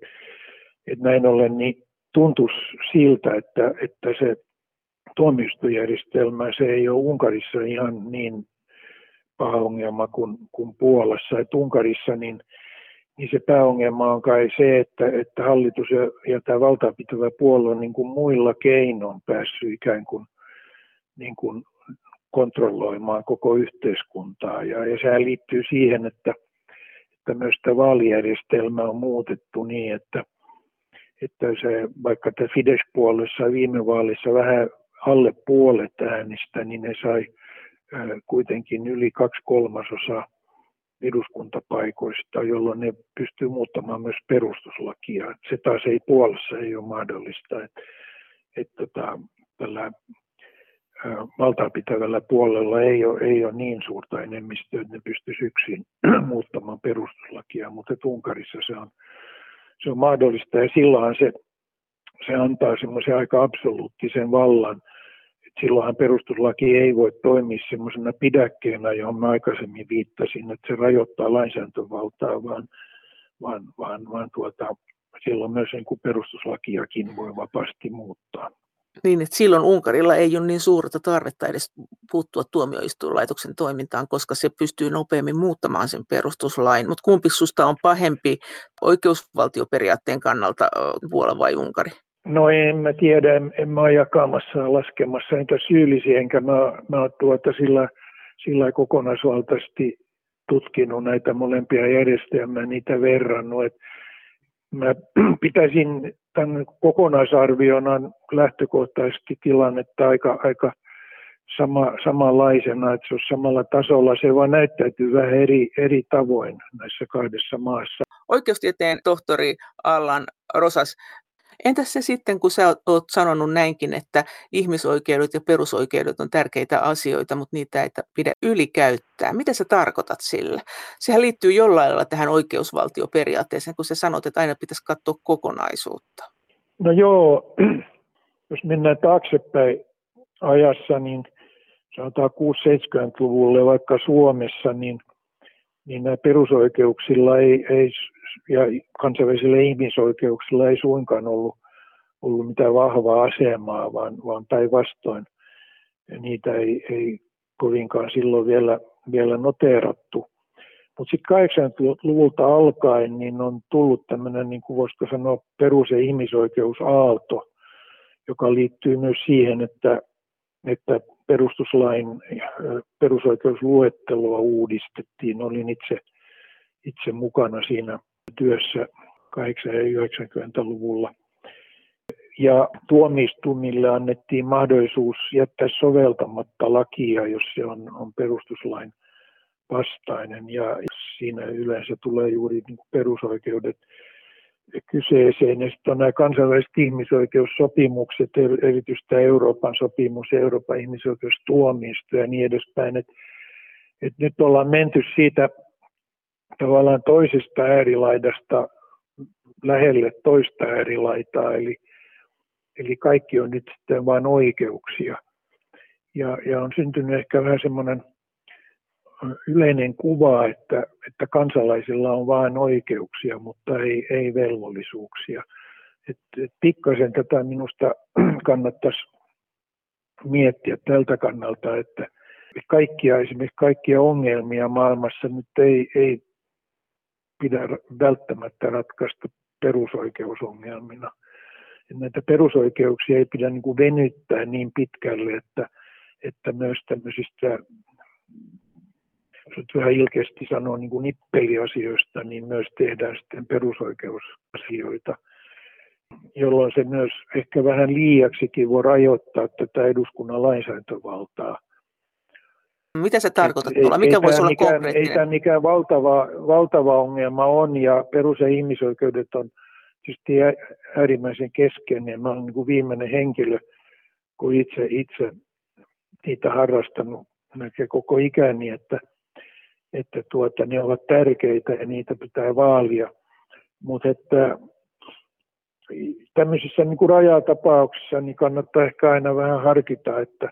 et näin ollen niin tuntuisi siltä, että, että se tuomioistujärjestelmä, se ei ole Unkarissa ihan niin paha ongelma kuin, kuin Puolassa. Et Unkarissa niin, niin se pääongelma on kai se, että, että hallitus ja, ja tämä valtaapitävä puolue on niin kuin muilla keinoin päässyt ikään kuin, niin kuin kontrolloimaan koko yhteiskuntaa. Ja, ja sehän liittyy siihen, että, että myös tämä vaalijärjestelmä on muutettu niin, että, että se, vaikka tämä Fidesz-puolessa viime vaalissa vähän alle puolet äänistä, niin ne sai kuitenkin yli kaksi kolmasosaa eduskuntapaikoista, jolloin ne pystyy muuttamaan myös perustuslakia. Se taas ei Puolassa ei ole mahdollista, että, että tota, tällä valtaapitävällä puolella ei ole, ei ole niin suurta enemmistöä, että ne pystyisi yksin muuttamaan perustuslakia, mutta Unkarissa se on, se on mahdollista ja silloin se, se antaa semmoisen aika absoluuttisen vallan. Et silloinhan perustuslaki ei voi toimia semmoisena pidäkkeenä, johon mä aikaisemmin viittasin, että se rajoittaa lainsäädäntövaltaa, vaan, vaan, vaan, vaan tuota, silloin myös niin kuin perustuslakiakin voi vapaasti muuttaa. Niin, että silloin Unkarilla ei ole niin suurta tarvetta edes puuttua tuomioistuinlaitoksen toimintaan, koska se pystyy nopeammin muuttamaan sen perustuslain. Mutta kumpi susta on pahempi oikeusvaltioperiaatteen kannalta, Puola vai Unkari? No en mä tiedä, en, en mä ole jakamassa laskemassa enkä syyllisiä, enkä mä, mä tuota sillä, sillä kokonaisvaltaisesti tutkinut näitä molempia järjestelmiä, niitä verrannut. Et mä pitäisin tämän kokonaisarviona lähtökohtaisesti tilannetta aika, aika sama, samanlaisena, että se on samalla tasolla. Se vaan näyttäytyy vähän eri, eri tavoin näissä kahdessa maassa. Oikeustieteen tohtori Allan Rosas, Entäs se sitten, kun sä oot sanonut näinkin, että ihmisoikeudet ja perusoikeudet on tärkeitä asioita, mutta niitä ei pidä ylikäyttää. Mitä sä tarkoitat sillä? Sehän liittyy jollain lailla tähän oikeusvaltioperiaatteeseen, kun sä sanot, että aina pitäisi katsoa kokonaisuutta. No joo, jos mennään taaksepäin ajassa, niin sanotaan 6-70-luvulle vaikka Suomessa, niin, niin nämä perusoikeuksilla ei, ei ja kansainvälisillä ihmisoikeuksilla ei suinkaan ollut, ollut mitään vahvaa asemaa, vaan, vaan päinvastoin niitä ei, ei kovinkaan silloin vielä, vielä noteerattu. Mutta sitten 80-luvulta alkaen niin on tullut tämmöinen, niin kuin voisiko sanoa, perus- ja ihmisoikeusaalto, joka liittyy myös siihen, että, että perustuslain perusoikeusluettelua uudistettiin. Olin itse, itse mukana siinä työssä 80- ja 90-luvulla. Ja tuomistumille annettiin mahdollisuus jättää soveltamatta lakia, jos se on, on perustuslain vastainen. Ja siinä yleensä tulee juuri niin perusoikeudet kyseeseen. Ja sitten on nämä kansainväliset ihmisoikeussopimukset, erityisesti Euroopan sopimus ja Euroopan ihmisoikeustuomioistuin ja niin edespäin. Et, et nyt ollaan menty siitä tavallaan toisesta äärilaidasta lähelle toista äärilaitaa, eli, eli kaikki on nyt sitten vain oikeuksia. Ja, ja on syntynyt ehkä vähän semmoinen yleinen kuva, että, että kansalaisilla on vain oikeuksia, mutta ei, ei velvollisuuksia. Et, et pikkasen tätä minusta kannattaisi miettiä tältä kannalta, että kaikkia, esimerkiksi kaikkia ongelmia maailmassa nyt ei, ei pidä välttämättä ratkaista perusoikeusongelmina. Ja näitä perusoikeuksia ei pidä niin kuin venyttää niin pitkälle, että, että myös tämmöisistä jos vähän ilkeästi sanoo niin kuin nippeliasioista, niin myös tehdään sitten perusoikeusasioita, jolloin se myös ehkä vähän liiaksikin voi rajoittaa tätä eduskunnan lainsäädäntövaltaa. Mitä se tarkoittaa tuolla? Mikä ei voisi olla mikään, konkreettinen? Ei tämä mikään valtava, valtava ongelma on ja perus- ja ihmisoikeudet on tietysti äärimmäisen keskeinen. Mä olen niin kuin viimeinen henkilö, kun itse, itse niitä harrastanut melkein koko ikäni, että että tuota, ne ovat tärkeitä ja niitä pitää vaalia. Mutta että tämmöisissä niin kuin rajatapauksissa niin kannattaa ehkä aina vähän harkita, että,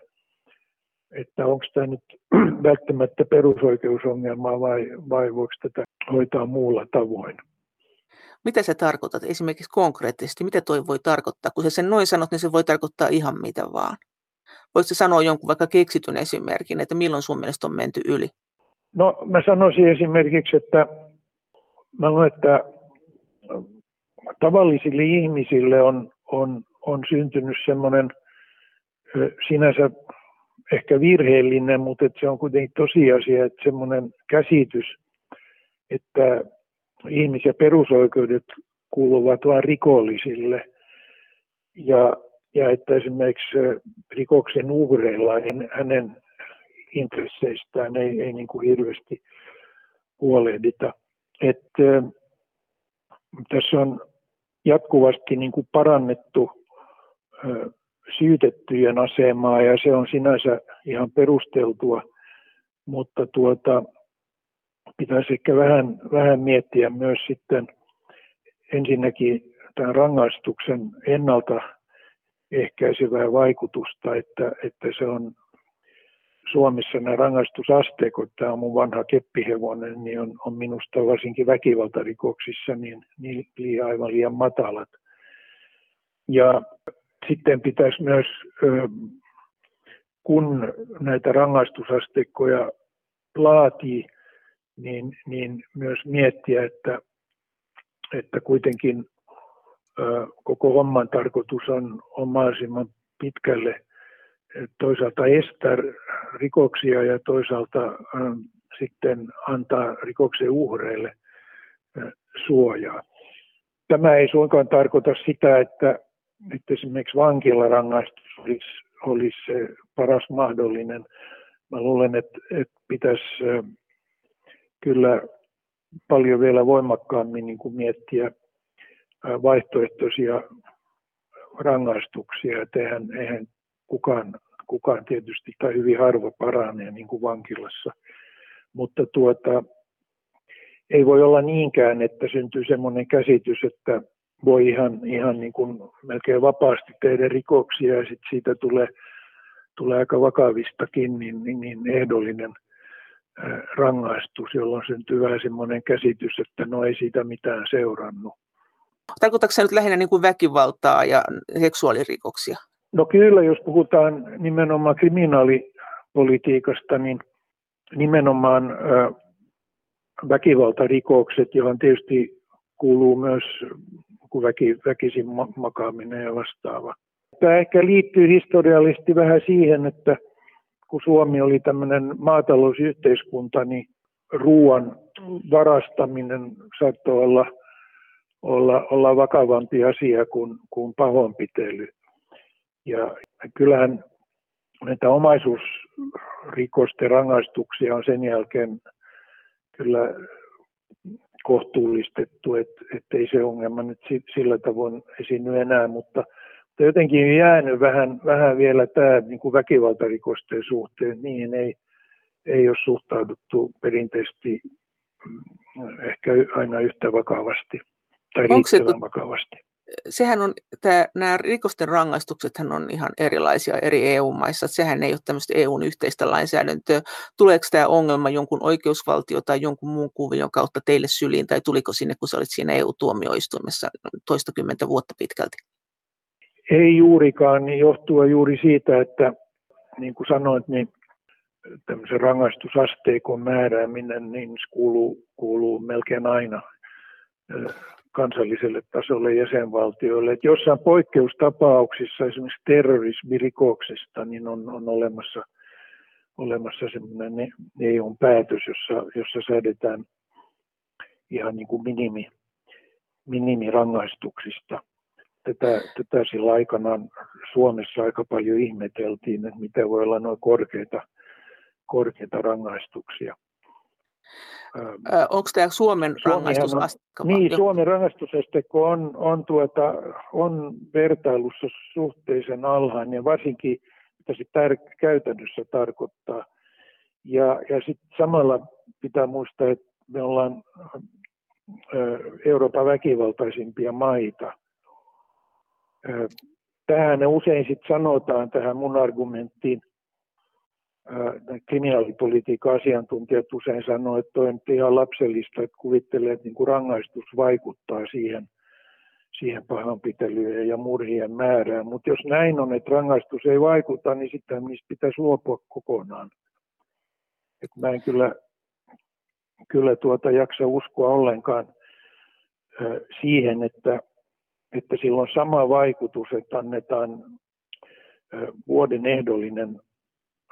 että onko tämä nyt välttämättä perusoikeusongelmaa vai, vai voiko tätä hoitaa muulla tavoin. Mitä se tarkoitat esimerkiksi konkreettisesti? Mitä toi voi tarkoittaa? Kun sä sen noin sanot, niin se voi tarkoittaa ihan mitä vaan. Voisitko sanoa jonkun vaikka keksityn esimerkin, että milloin sun mielestä on menty yli? No mä sanoisin esimerkiksi, että mä luulen, että tavallisille ihmisille on, on, on syntynyt semmoinen sinänsä ehkä virheellinen, mutta se on kuitenkin tosiasia, että semmoinen käsitys, että ihmis- ja perusoikeudet kuuluvat vain rikollisille. Ja, ja että esimerkiksi rikoksen uhreilla niin hänen intresseistään ei, ei niin kuin hirveästi huolehdita. Et, äh, tässä on jatkuvasti niin kuin parannettu syytettyjen asemaa ja se on sinänsä ihan perusteltua, mutta tuota, pitäisi ehkä vähän, vähän miettiä myös sitten ensinnäkin tämän rangaistuksen ennalta ehkäisevää vaikutusta, että, että se on Suomessa nämä rangaistusasteikot, tämä on mun vanha keppihevonen, niin on, on minusta varsinkin väkivaltarikoksissa niin, niin liian, aivan liian matalat. Ja sitten pitäisi myös, kun näitä rangaistusasteikkoja laatii, niin, niin myös miettiä, että, että kuitenkin koko homman tarkoitus on, on mahdollisimman pitkälle toisaalta estää rikoksia ja toisaalta ähm, sitten antaa rikoksen uhreille äh, suojaa. Tämä ei suinkaan tarkoita sitä, että, että esimerkiksi vankilarangaistus olisi, olisi se paras mahdollinen. Mä luulen, että, että pitäisi äh, kyllä paljon vielä voimakkaammin niin kuin miettiä äh, vaihtoehtoisia rangaistuksia. Että eihän, eihän kukaan kukaan tietysti tai hyvin harva paranee niin kuin vankilassa. Mutta tuota, ei voi olla niinkään, että syntyy semmoinen käsitys, että voi ihan, ihan niin kuin melkein vapaasti tehdä rikoksia ja sitten siitä tulee, tulee aika vakavistakin niin, niin, niin ehdollinen rangaistus, jolloin syntyy vähän semmoinen käsitys, että no ei siitä mitään seurannut. Tarkoitatko se nyt lähinnä niin kuin väkivaltaa ja seksuaalirikoksia? No kyllä, jos puhutaan nimenomaan kriminaalipolitiikasta, niin nimenomaan väkivaltarikokset, johon tietysti kuuluu myös väki, väkisin makaaminen ja vastaava. Tämä ehkä liittyy historiallisesti vähän siihen, että kun Suomi oli tämmöinen maatalousyhteiskunta, niin ruoan varastaminen saattoi olla, olla, olla vakavampi asia kuin, kuin pahoinpitely. Ja kyllähän näitä omaisuusrikosten rangaistuksia on sen jälkeen kyllä kohtuullistettu, että ei se ongelma nyt sillä tavoin esiinny enää, mutta, mutta jotenkin jäänyt vähän, vähän vielä tämä niin kuin väkivaltarikosten suhteen, niihin ei, ei ole suhtauduttu perinteisesti mm, ehkä aina yhtä vakavasti tai riittävän vakavasti sehän on, tämä, nämä rikosten rangaistuksethan on ihan erilaisia eri EU-maissa. Sehän ei ole tämmöistä EUn yhteistä lainsäädäntöä. Tuleeko tämä ongelma jonkun oikeusvaltio tai jonkun muun kuvion kautta teille syliin, tai tuliko sinne, kun sä olit siinä EU-tuomioistuimessa toistakymmentä vuotta pitkälti? Ei juurikaan, niin johtuu juuri siitä, että niin kuin sanoit, niin tämmöisen rangaistusasteikon määrääminen niin kuuluu, kuuluu melkein aina kansalliselle tasolle jäsenvaltioille. Että jossain poikkeustapauksissa, esimerkiksi terrorismirikoksesta, niin on, on olemassa, olemassa semmoinen EU-päätös, jossa, jossa säädetään ihan niin kuin minimi, minimirangaistuksista. Tätä, tätä sillä aikanaan Suomessa aika paljon ihmeteltiin, että mitä voi olla noin korkeita, korkeita rangaistuksia. Onko tämä Suomen rangaistusasteikko? Niin, Suomen rangaistusasteikko on, on, tuota, on vertailussa suhteellisen alhainen ja varsinkin mitä se tär- käytännössä tarkoittaa. Ja, ja sitten samalla pitää muistaa, että me ollaan Euroopan väkivaltaisimpia maita. Tähän usein sitten sanotaan tähän mun argumenttiin, kriminaalipolitiikan asiantuntijat usein sanoo, että on ihan lapsellista, että kuvittelee, että niin kuin rangaistus vaikuttaa siihen, siihen pahanpitelyyn ja murhien määrään. Mutta jos näin on, että rangaistus ei vaikuta, niin sitten niistä pitäisi luopua kokonaan. Et mä en kyllä, kyllä tuota jaksa uskoa ollenkaan siihen, että, että sillä on sama vaikutus, että annetaan vuoden ehdollinen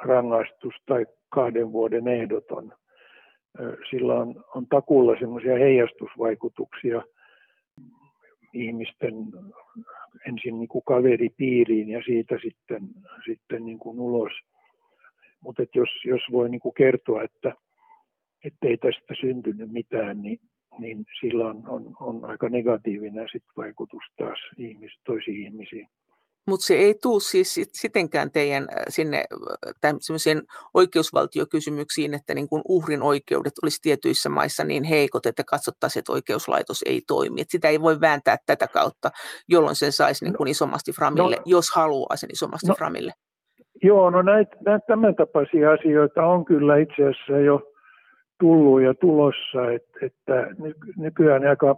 rangaistus tai kahden vuoden ehdoton. Sillä on, on takulla semmoisia heijastusvaikutuksia ihmisten ensin niin kuin kaveripiiriin ja siitä sitten, sitten niin kuin ulos. Mutta jos, jos voi niin kuin kertoa, että ei tästä syntynyt mitään, niin, niin sillä on, on, on aika negatiivinen sit vaikutus taas ihmis, toisiin ihmisiin. Mutta se ei tule siis sitenkään teidän äh, sinne äh, oikeusvaltiokysymyksiin, että niin kun uhrin oikeudet olisi tietyissä maissa niin heikot, että katsottaisiin, että oikeuslaitos ei toimi. Et sitä ei voi vääntää tätä kautta, jolloin sen saisi niin kuin no, isomasti framille, no, jos haluaa sen isomasti no, framille. Joo, no näitä, näitä tämän tapaisia asioita on kyllä itse asiassa jo tullut ja tulossa, että, että nykyään aika,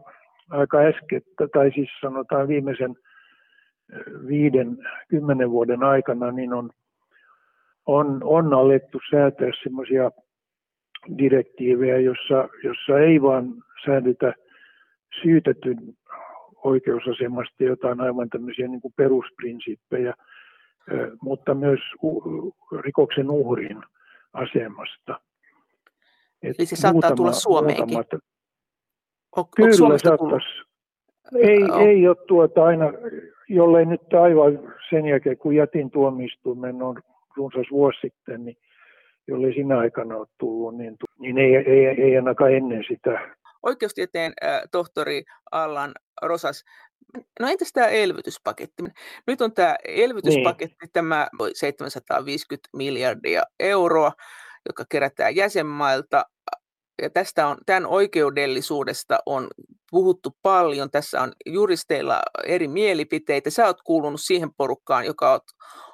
aika äsken, tai siis sanotaan viimeisen – viiden, kymmenen vuoden aikana, niin on, on, on alettu säätää semmoisia direktiivejä, jossa, jossa ei vaan säädetä syytetyn oikeusasemasta jotain aivan tämmöisiä niin kuin perusprinsiippejä, mutta myös rikoksen uhrin asemasta. Et Eli se saattaa muutama, tulla Suomeenkin? Muutama, on, kyllä saattaisi. Ei, ei ole tuota aina jollei nyt aivan sen jälkeen, kun jätin tuomioistuimen on runsas vuosi sitten, niin jollei siinä aikana ole tullut, niin, niin ei, ei, ei ainakaan ennen sitä. Oikeustieteen äh, tohtori Allan Rosas, no entäs tämä elvytyspaketti? Nyt on tämä elvytyspaketti, niin. tämä 750 miljardia euroa, joka kerätään jäsenmailta ja tästä on, tämän oikeudellisuudesta on puhuttu paljon. Tässä on juristeilla eri mielipiteitä. Sä oot kuulunut siihen porukkaan, joka on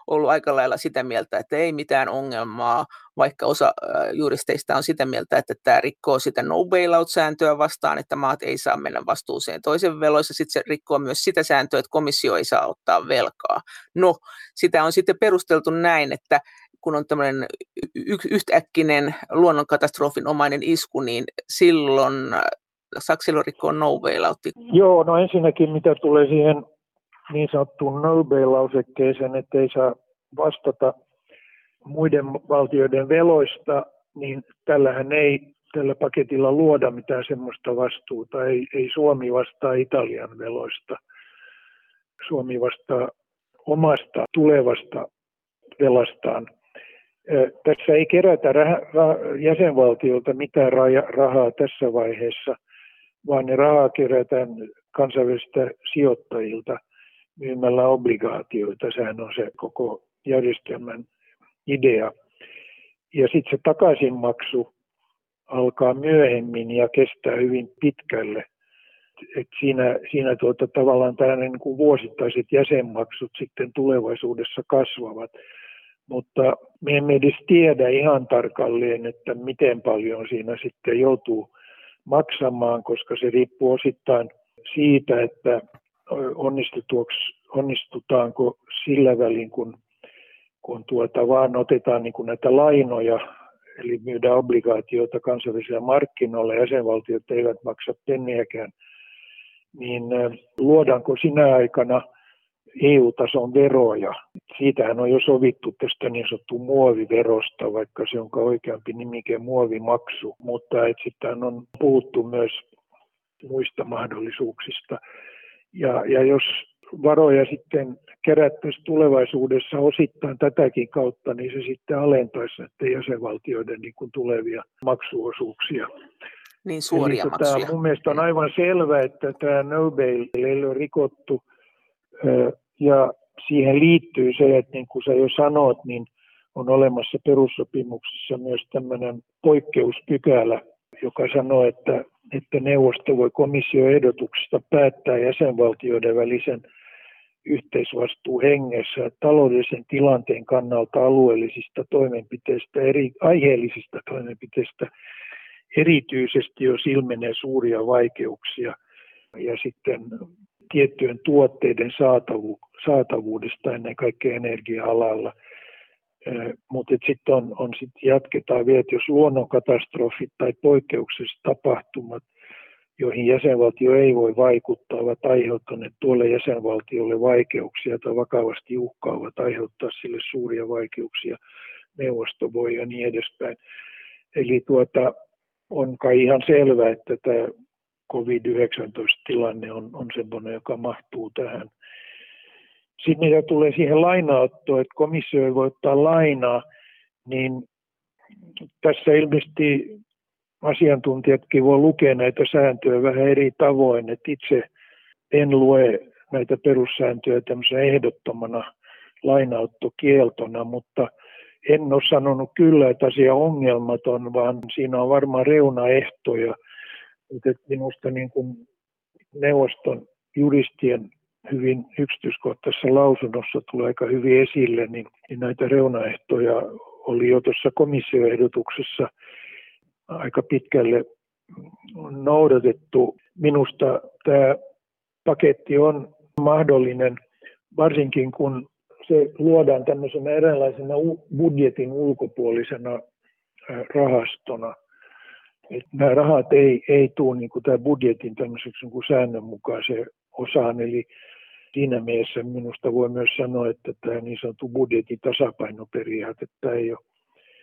ollut aika lailla sitä mieltä, että ei mitään ongelmaa, vaikka osa juristeista on sitä mieltä, että tämä rikkoo sitä no bailout-sääntöä vastaan, että maat ei saa mennä vastuuseen toisen veloissa. Sitten se rikkoo myös sitä sääntöä, että komissio ei saa ottaa velkaa. No, sitä on sitten perusteltu näin, että kun on tämmöinen yhtäkkinen luonnonkatastrofin omainen isku, niin silloin saksilorikko on no bailoutti. Joo, no ensinnäkin mitä tulee siihen niin sanottuun no bail-lausekkeeseen, että ei saa vastata muiden valtioiden veloista, niin tällähän ei tällä paketilla luoda mitään semmoista vastuuta. Ei, ei Suomi vastaa Italian veloista. Suomi vastaa omasta tulevasta velastaan. Tässä ei kerätä jäsenvaltiolta mitään rahaa tässä vaiheessa, vaan ne rahaa kerätään kansainvälisiltä sijoittajilta myymällä obligaatioita. Sehän on se koko järjestelmän idea. Ja sitten se takaisinmaksu alkaa myöhemmin ja kestää hyvin pitkälle. Et siinä siinä tuota, tavallaan tällainen niin kuin vuosittaiset jäsenmaksut sitten tulevaisuudessa kasvavat. Mutta me emme edes tiedä ihan tarkalleen, että miten paljon siinä sitten joutuu maksamaan, koska se riippuu osittain siitä, että onnistutaanko sillä välin, kun, kun tuota, vaan otetaan niin kuin näitä lainoja, eli myydään obligaatioita kansallisilla markkinoilla, jäsenvaltiot eivät maksa penniäkään, niin luodaanko sinä aikana EU-tason veroja. Siitähän on jo sovittu tästä niin sanottu muoviverosta, vaikka se onka oikeampi nimike muovimaksu, mutta sitten on puhuttu myös muista mahdollisuuksista. Ja, ja jos varoja sitten kerättäisiin tulevaisuudessa osittain tätäkin kautta, niin se sitten alentaisi näiden jäsenvaltioiden niin kuin tulevia maksuosuuksia. Niin suoria Eli, tota, maksuja. Tota, mun mielestä on aivan selvä, että tämä no bail ei ole rikottu ja siihen liittyy se, että niin kuin sä jo sanot, niin on olemassa perussopimuksessa myös tämmöinen poikkeuspykälä, joka sanoo, että että neuvosto voi komission ehdotuksesta päättää jäsenvaltioiden välisen yhteisvastuu hengessä taloudellisen tilanteen kannalta alueellisista toimenpiteistä, eri aiheellisista toimenpiteistä, erityisesti jos ilmenee suuria vaikeuksia. Ja sitten tiettyjen tuotteiden saatavu, saatavuudesta ennen kaikkea energia-alalla – mutta sitten on, on sit jatketaan vielä, että jos luonnonkatastrofit tai poikkeukselliset tapahtumat, joihin jäsenvaltio ei voi vaikuttaa, ovat aiheuttaneet tuolle jäsenvaltiolle vaikeuksia tai vakavasti uhkaavat aiheuttaa sille suuria vaikeuksia, neuvosto voi ja niin edespäin. Eli tuota, on kai ihan selvää, että tämä COVID-19-tilanne on, on sellainen, joka mahtuu tähän sitten mitä tulee siihen lainaottoon, että komissio ei voi ottaa lainaa, niin tässä ilmeisesti asiantuntijatkin voi lukea näitä sääntöjä vähän eri tavoin, että itse en lue näitä perussääntöjä tämmöisenä ehdottomana lainaottokieltona, mutta en ole sanonut kyllä, että asia ongelmaton, vaan siinä on varmaan reunaehtoja. Mutta minusta niin kuin neuvoston juristien hyvin yksityiskohtaisessa lausunnossa tulee aika hyvin esille, niin, niin näitä reunaehtoja oli jo tuossa komissioehdotuksessa aika pitkälle noudatettu. Minusta tämä paketti on mahdollinen, varsinkin kun se luodaan tämmöisenä eräänlaisena budjetin ulkopuolisena rahastona. Et nämä rahat ei, ei tule niin kuin tämä budjetin tämmöiseksi niin kuin säännönmukaiseen osaan, eli siinä mielessä minusta voi myös sanoa, että tämä niin sanottu budjetin tasapainoperiaate että ei ole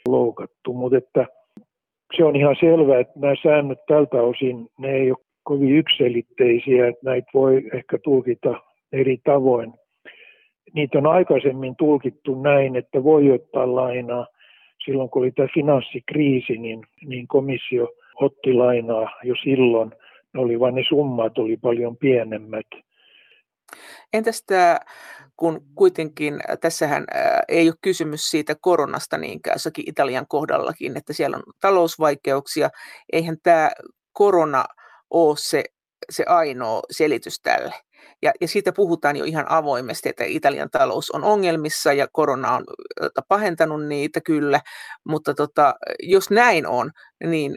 loukattu, mutta että se on ihan selvää, että nämä säännöt tältä osin, ne ei ole kovin ykselitteisiä, että näitä voi ehkä tulkita eri tavoin. Niitä on aikaisemmin tulkittu näin, että voi ottaa lainaa. Silloin kun oli tämä finanssikriisi, niin, niin komissio otti lainaa jo silloin. Ne oli vain ne summat oli paljon pienemmät. Entäs tämä, kun kuitenkin tässähän ei ole kysymys siitä koronasta niinkään, jossakin Italian kohdallakin, että siellä on talousvaikeuksia. Eihän tämä korona ole se, se ainoa selitys tälle. Ja, ja siitä puhutaan jo ihan avoimesti, että Italian talous on ongelmissa ja korona on pahentanut niitä kyllä, mutta tota, jos näin on, niin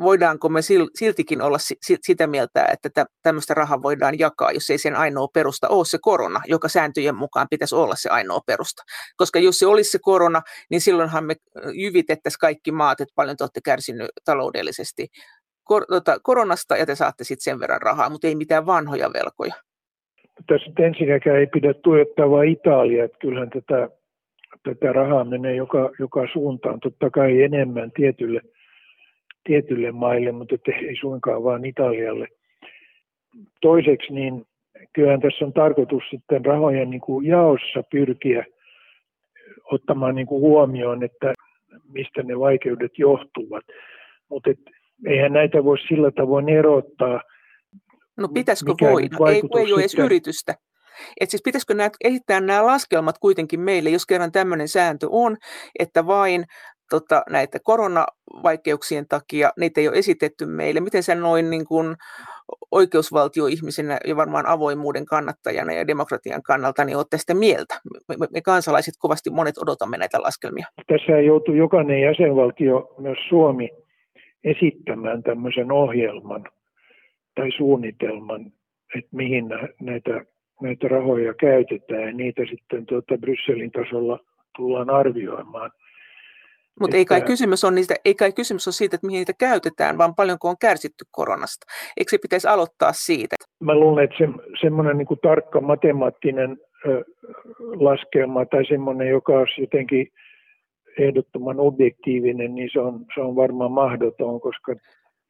voidaanko me siltikin olla sitä mieltä, että tämmöistä rahaa voidaan jakaa, jos ei sen ainoa perusta ole se korona, joka sääntöjen mukaan pitäisi olla se ainoa perusta. Koska jos se olisi se korona, niin silloinhan me jyvitettäisiin kaikki maat, että paljon te olette kärsinyt taloudellisesti kor- tota, koronasta ja te saatte sitten sen verran rahaa, mutta ei mitään vanhoja velkoja. Tässä ensinnäkään ei pidä tuijottaa vain Italia, että kyllähän tätä, tätä rahaa menee joka, joka suuntaan, totta kai enemmän tietylle – tietylle maille, mutta ei suinkaan vaan Italialle. Toiseksi, niin kyllähän tässä on tarkoitus sitten rahojen niin kuin jaossa pyrkiä ottamaan niin kuin huomioon, että mistä ne vaikeudet johtuvat. Mutta eihän näitä voi sillä tavoin erottaa. No pitäisikö voida? Ei, ei ole edes yritystä. Et siis pitäisikö nämä, esittää nämä laskelmat kuitenkin meille, jos kerran tämmöinen sääntö on, että vain tota, näitä koronavaikeuksien takia, niitä ei ole esitetty meille. Miten sä noin niin kuin oikeusvaltioihmisenä ja varmaan avoimuuden kannattajana ja demokratian kannalta, niin olette sitä mieltä? Me, me kansalaiset kovasti monet odotamme näitä laskelmia. Tässä joutuu jokainen jäsenvaltio, myös Suomi, esittämään tämmöisen ohjelman tai suunnitelman, että mihin näitä, näitä rahoja käytetään ja niitä sitten tuota Brysselin tasolla tullaan arvioimaan – mutta ei kai, kysymys on niistä, ei kai kysymys ole siitä, että mihin niitä käytetään, vaan paljonko on kärsitty koronasta. Eikö se pitäisi aloittaa siitä? Mä luulen, että se, semmoinen niin tarkka matemaattinen ö, laskelma tai semmoinen, joka olisi jotenkin ehdottoman objektiivinen, niin se on, se on varmaan mahdoton, koska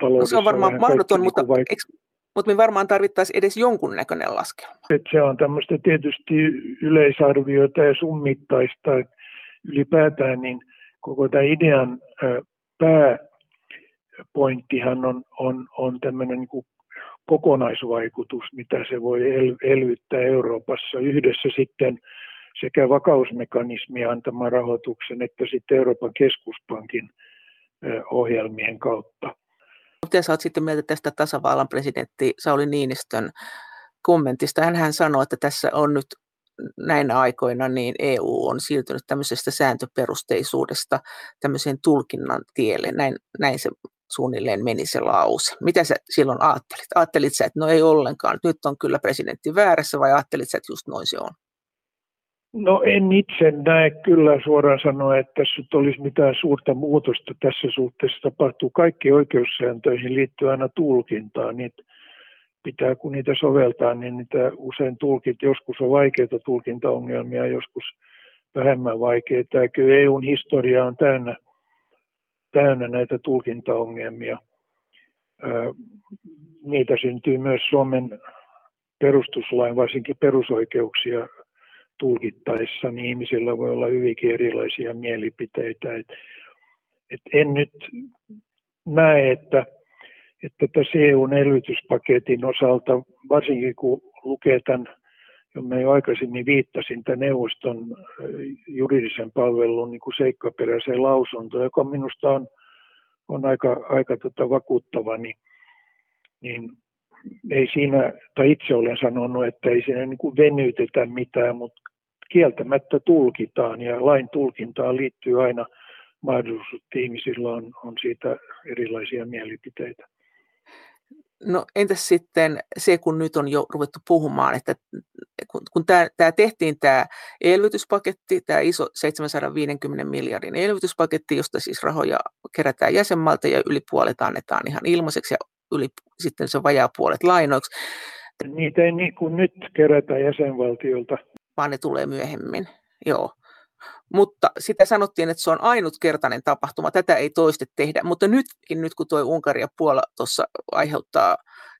taloudessa no, Se on varmaan mahdoton, mutta, niin vaik- eikö, mutta me varmaan tarvittaisiin edes jonkunnäköinen laskelma. Et se on tämmöistä tietysti yleisarviota ja summittaista, että ylipäätään niin – koko tämän idean pääpointtihan on, on, on tämmöinen niin kokonaisvaikutus, mitä se voi elvyttää Euroopassa yhdessä sitten sekä vakausmekanismia antamaan rahoituksen että sitten Euroopan keskuspankin ohjelmien kautta. Mitä sä oot sitten mieltä tästä tasavallan presidentti Sauli Niinistön kommentista? Hän sanoi, että tässä on nyt näinä aikoina niin EU on siirtynyt tämmöisestä sääntöperusteisuudesta tämmöiseen tulkinnan tielle. Näin, näin se suunnilleen meni se lause. Mitä sä silloin ajattelit? Ajattelit sä, että no ei ollenkaan, nyt on kyllä presidentti väärässä vai ajattelit sä, että just noin se on? No en itse näe kyllä suoraan sanoa, että tässä olisi mitään suurta muutosta tässä suhteessa. Tapahtuu kaikki oikeussääntöihin liittyy aina tulkintaan. Niitä pitää, kun niitä soveltaa, niin niitä usein tulkit, joskus on vaikeita tulkintaongelmia, joskus vähemmän vaikeita. Ja kyllä EUn historia on täynnä, täynnä näitä tulkintaongelmia. Niitä syntyy myös Suomen perustuslain, varsinkin perusoikeuksia tulkittaessa, niin ihmisillä voi olla hyvinkin erilaisia mielipiteitä. Et, et en nyt näe, että että tässä EUn elvytyspaketin osalta, varsinkin kun lukee tämän, jonne jo aikaisemmin viittasin, tämän neuvoston juridisen palvelun niin kuin seikkaperäiseen lausuntoon, joka minusta on, on aika, aika tota vakuuttava, niin, niin ei siinä, tai itse olen sanonut, että ei siinä niin kuin venytetä mitään, mutta kieltämättä tulkitaan ja lain tulkintaan liittyy aina mahdollisuus, että ihmisillä on, on siitä erilaisia mielipiteitä. No entäs sitten se, kun nyt on jo ruvettu puhumaan, että kun, kun tämä, tämä tehtiin tämä elvytyspaketti, tämä iso 750 miljardin elvytyspaketti, josta siis rahoja kerätään jäsenmaalta ja yli puolet annetaan ihan ilmaiseksi ja yli, sitten se vajaa puolet lainoiksi. Niitä ei niin kuin nyt kerätä jäsenvaltiolta. Vaan ne tulee myöhemmin, joo. Mutta sitä sanottiin, että se on ainutkertainen tapahtuma, tätä ei toiste tehdä. Mutta nytkin, nyt kun tuo Unkari ja Puola tuossa aiheuttaa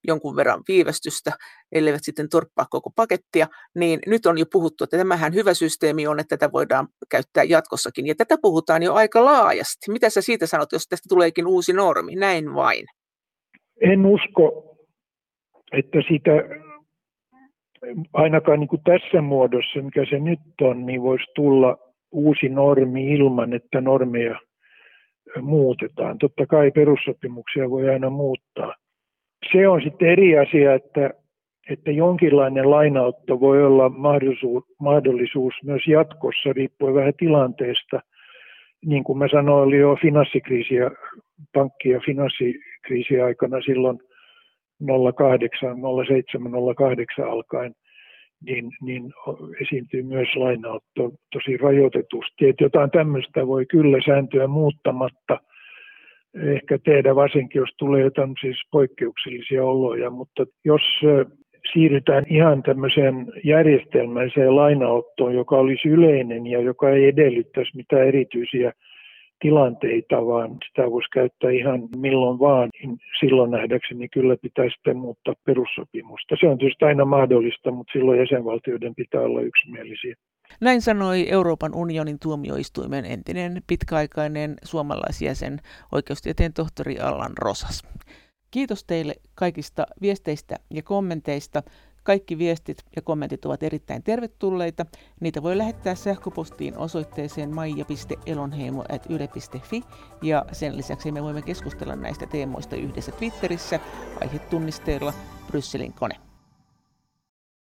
jonkun verran viivästystä, elleivät sitten torppaa koko pakettia, niin nyt on jo puhuttu, että tämähän hyvä systeemi on, että tätä voidaan käyttää jatkossakin. Ja tätä puhutaan jo aika laajasti. Mitä sä siitä sanot, jos tästä tuleekin uusi normi? Näin vain. En usko, että sitä ainakaan niin kuin tässä muodossa, mikä se nyt on, niin voisi tulla uusi normi ilman, että normeja muutetaan. Totta kai perussopimuksia voi aina muuttaa. Se on sitten eri asia, että, että jonkinlainen lainautto voi olla mahdollisuus, mahdollisuus myös jatkossa, riippuen vähän tilanteesta. Niin kuin mä sanoin, oli jo finanssikriisi ja pankki- ja finanssikriisi aikana silloin 08, 07, 08 alkaen niin, niin esiintyy myös lainautto tosi rajoitetusti. Että jotain tämmöistä voi kyllä sääntöä muuttamatta ehkä tehdä, varsinkin jos tulee jotain siis poikkeuksellisia oloja, mutta jos siirrytään ihan tämmöiseen järjestelmäiseen lainaottoon, joka olisi yleinen ja joka ei edellyttäisi mitään erityisiä tilanteita, vaan sitä voisi käyttää ihan milloin vaan, niin silloin nähdäkseni kyllä pitää sitten muuttaa perussopimusta. Se on tietysti aina mahdollista, mutta silloin jäsenvaltioiden pitää olla yksimielisiä. Näin sanoi Euroopan unionin tuomioistuimen entinen pitkäaikainen suomalaisjäsen oikeustieteen tohtori Allan Rosas. Kiitos teille kaikista viesteistä ja kommenteista. Kaikki viestit ja kommentit ovat erittäin tervetulleita. Niitä voi lähettää sähköpostiin osoitteeseen maija.elonheimo.yle.fi ja sen lisäksi me voimme keskustella näistä teemoista yhdessä Twitterissä aihetunnisteella Brysselin kone.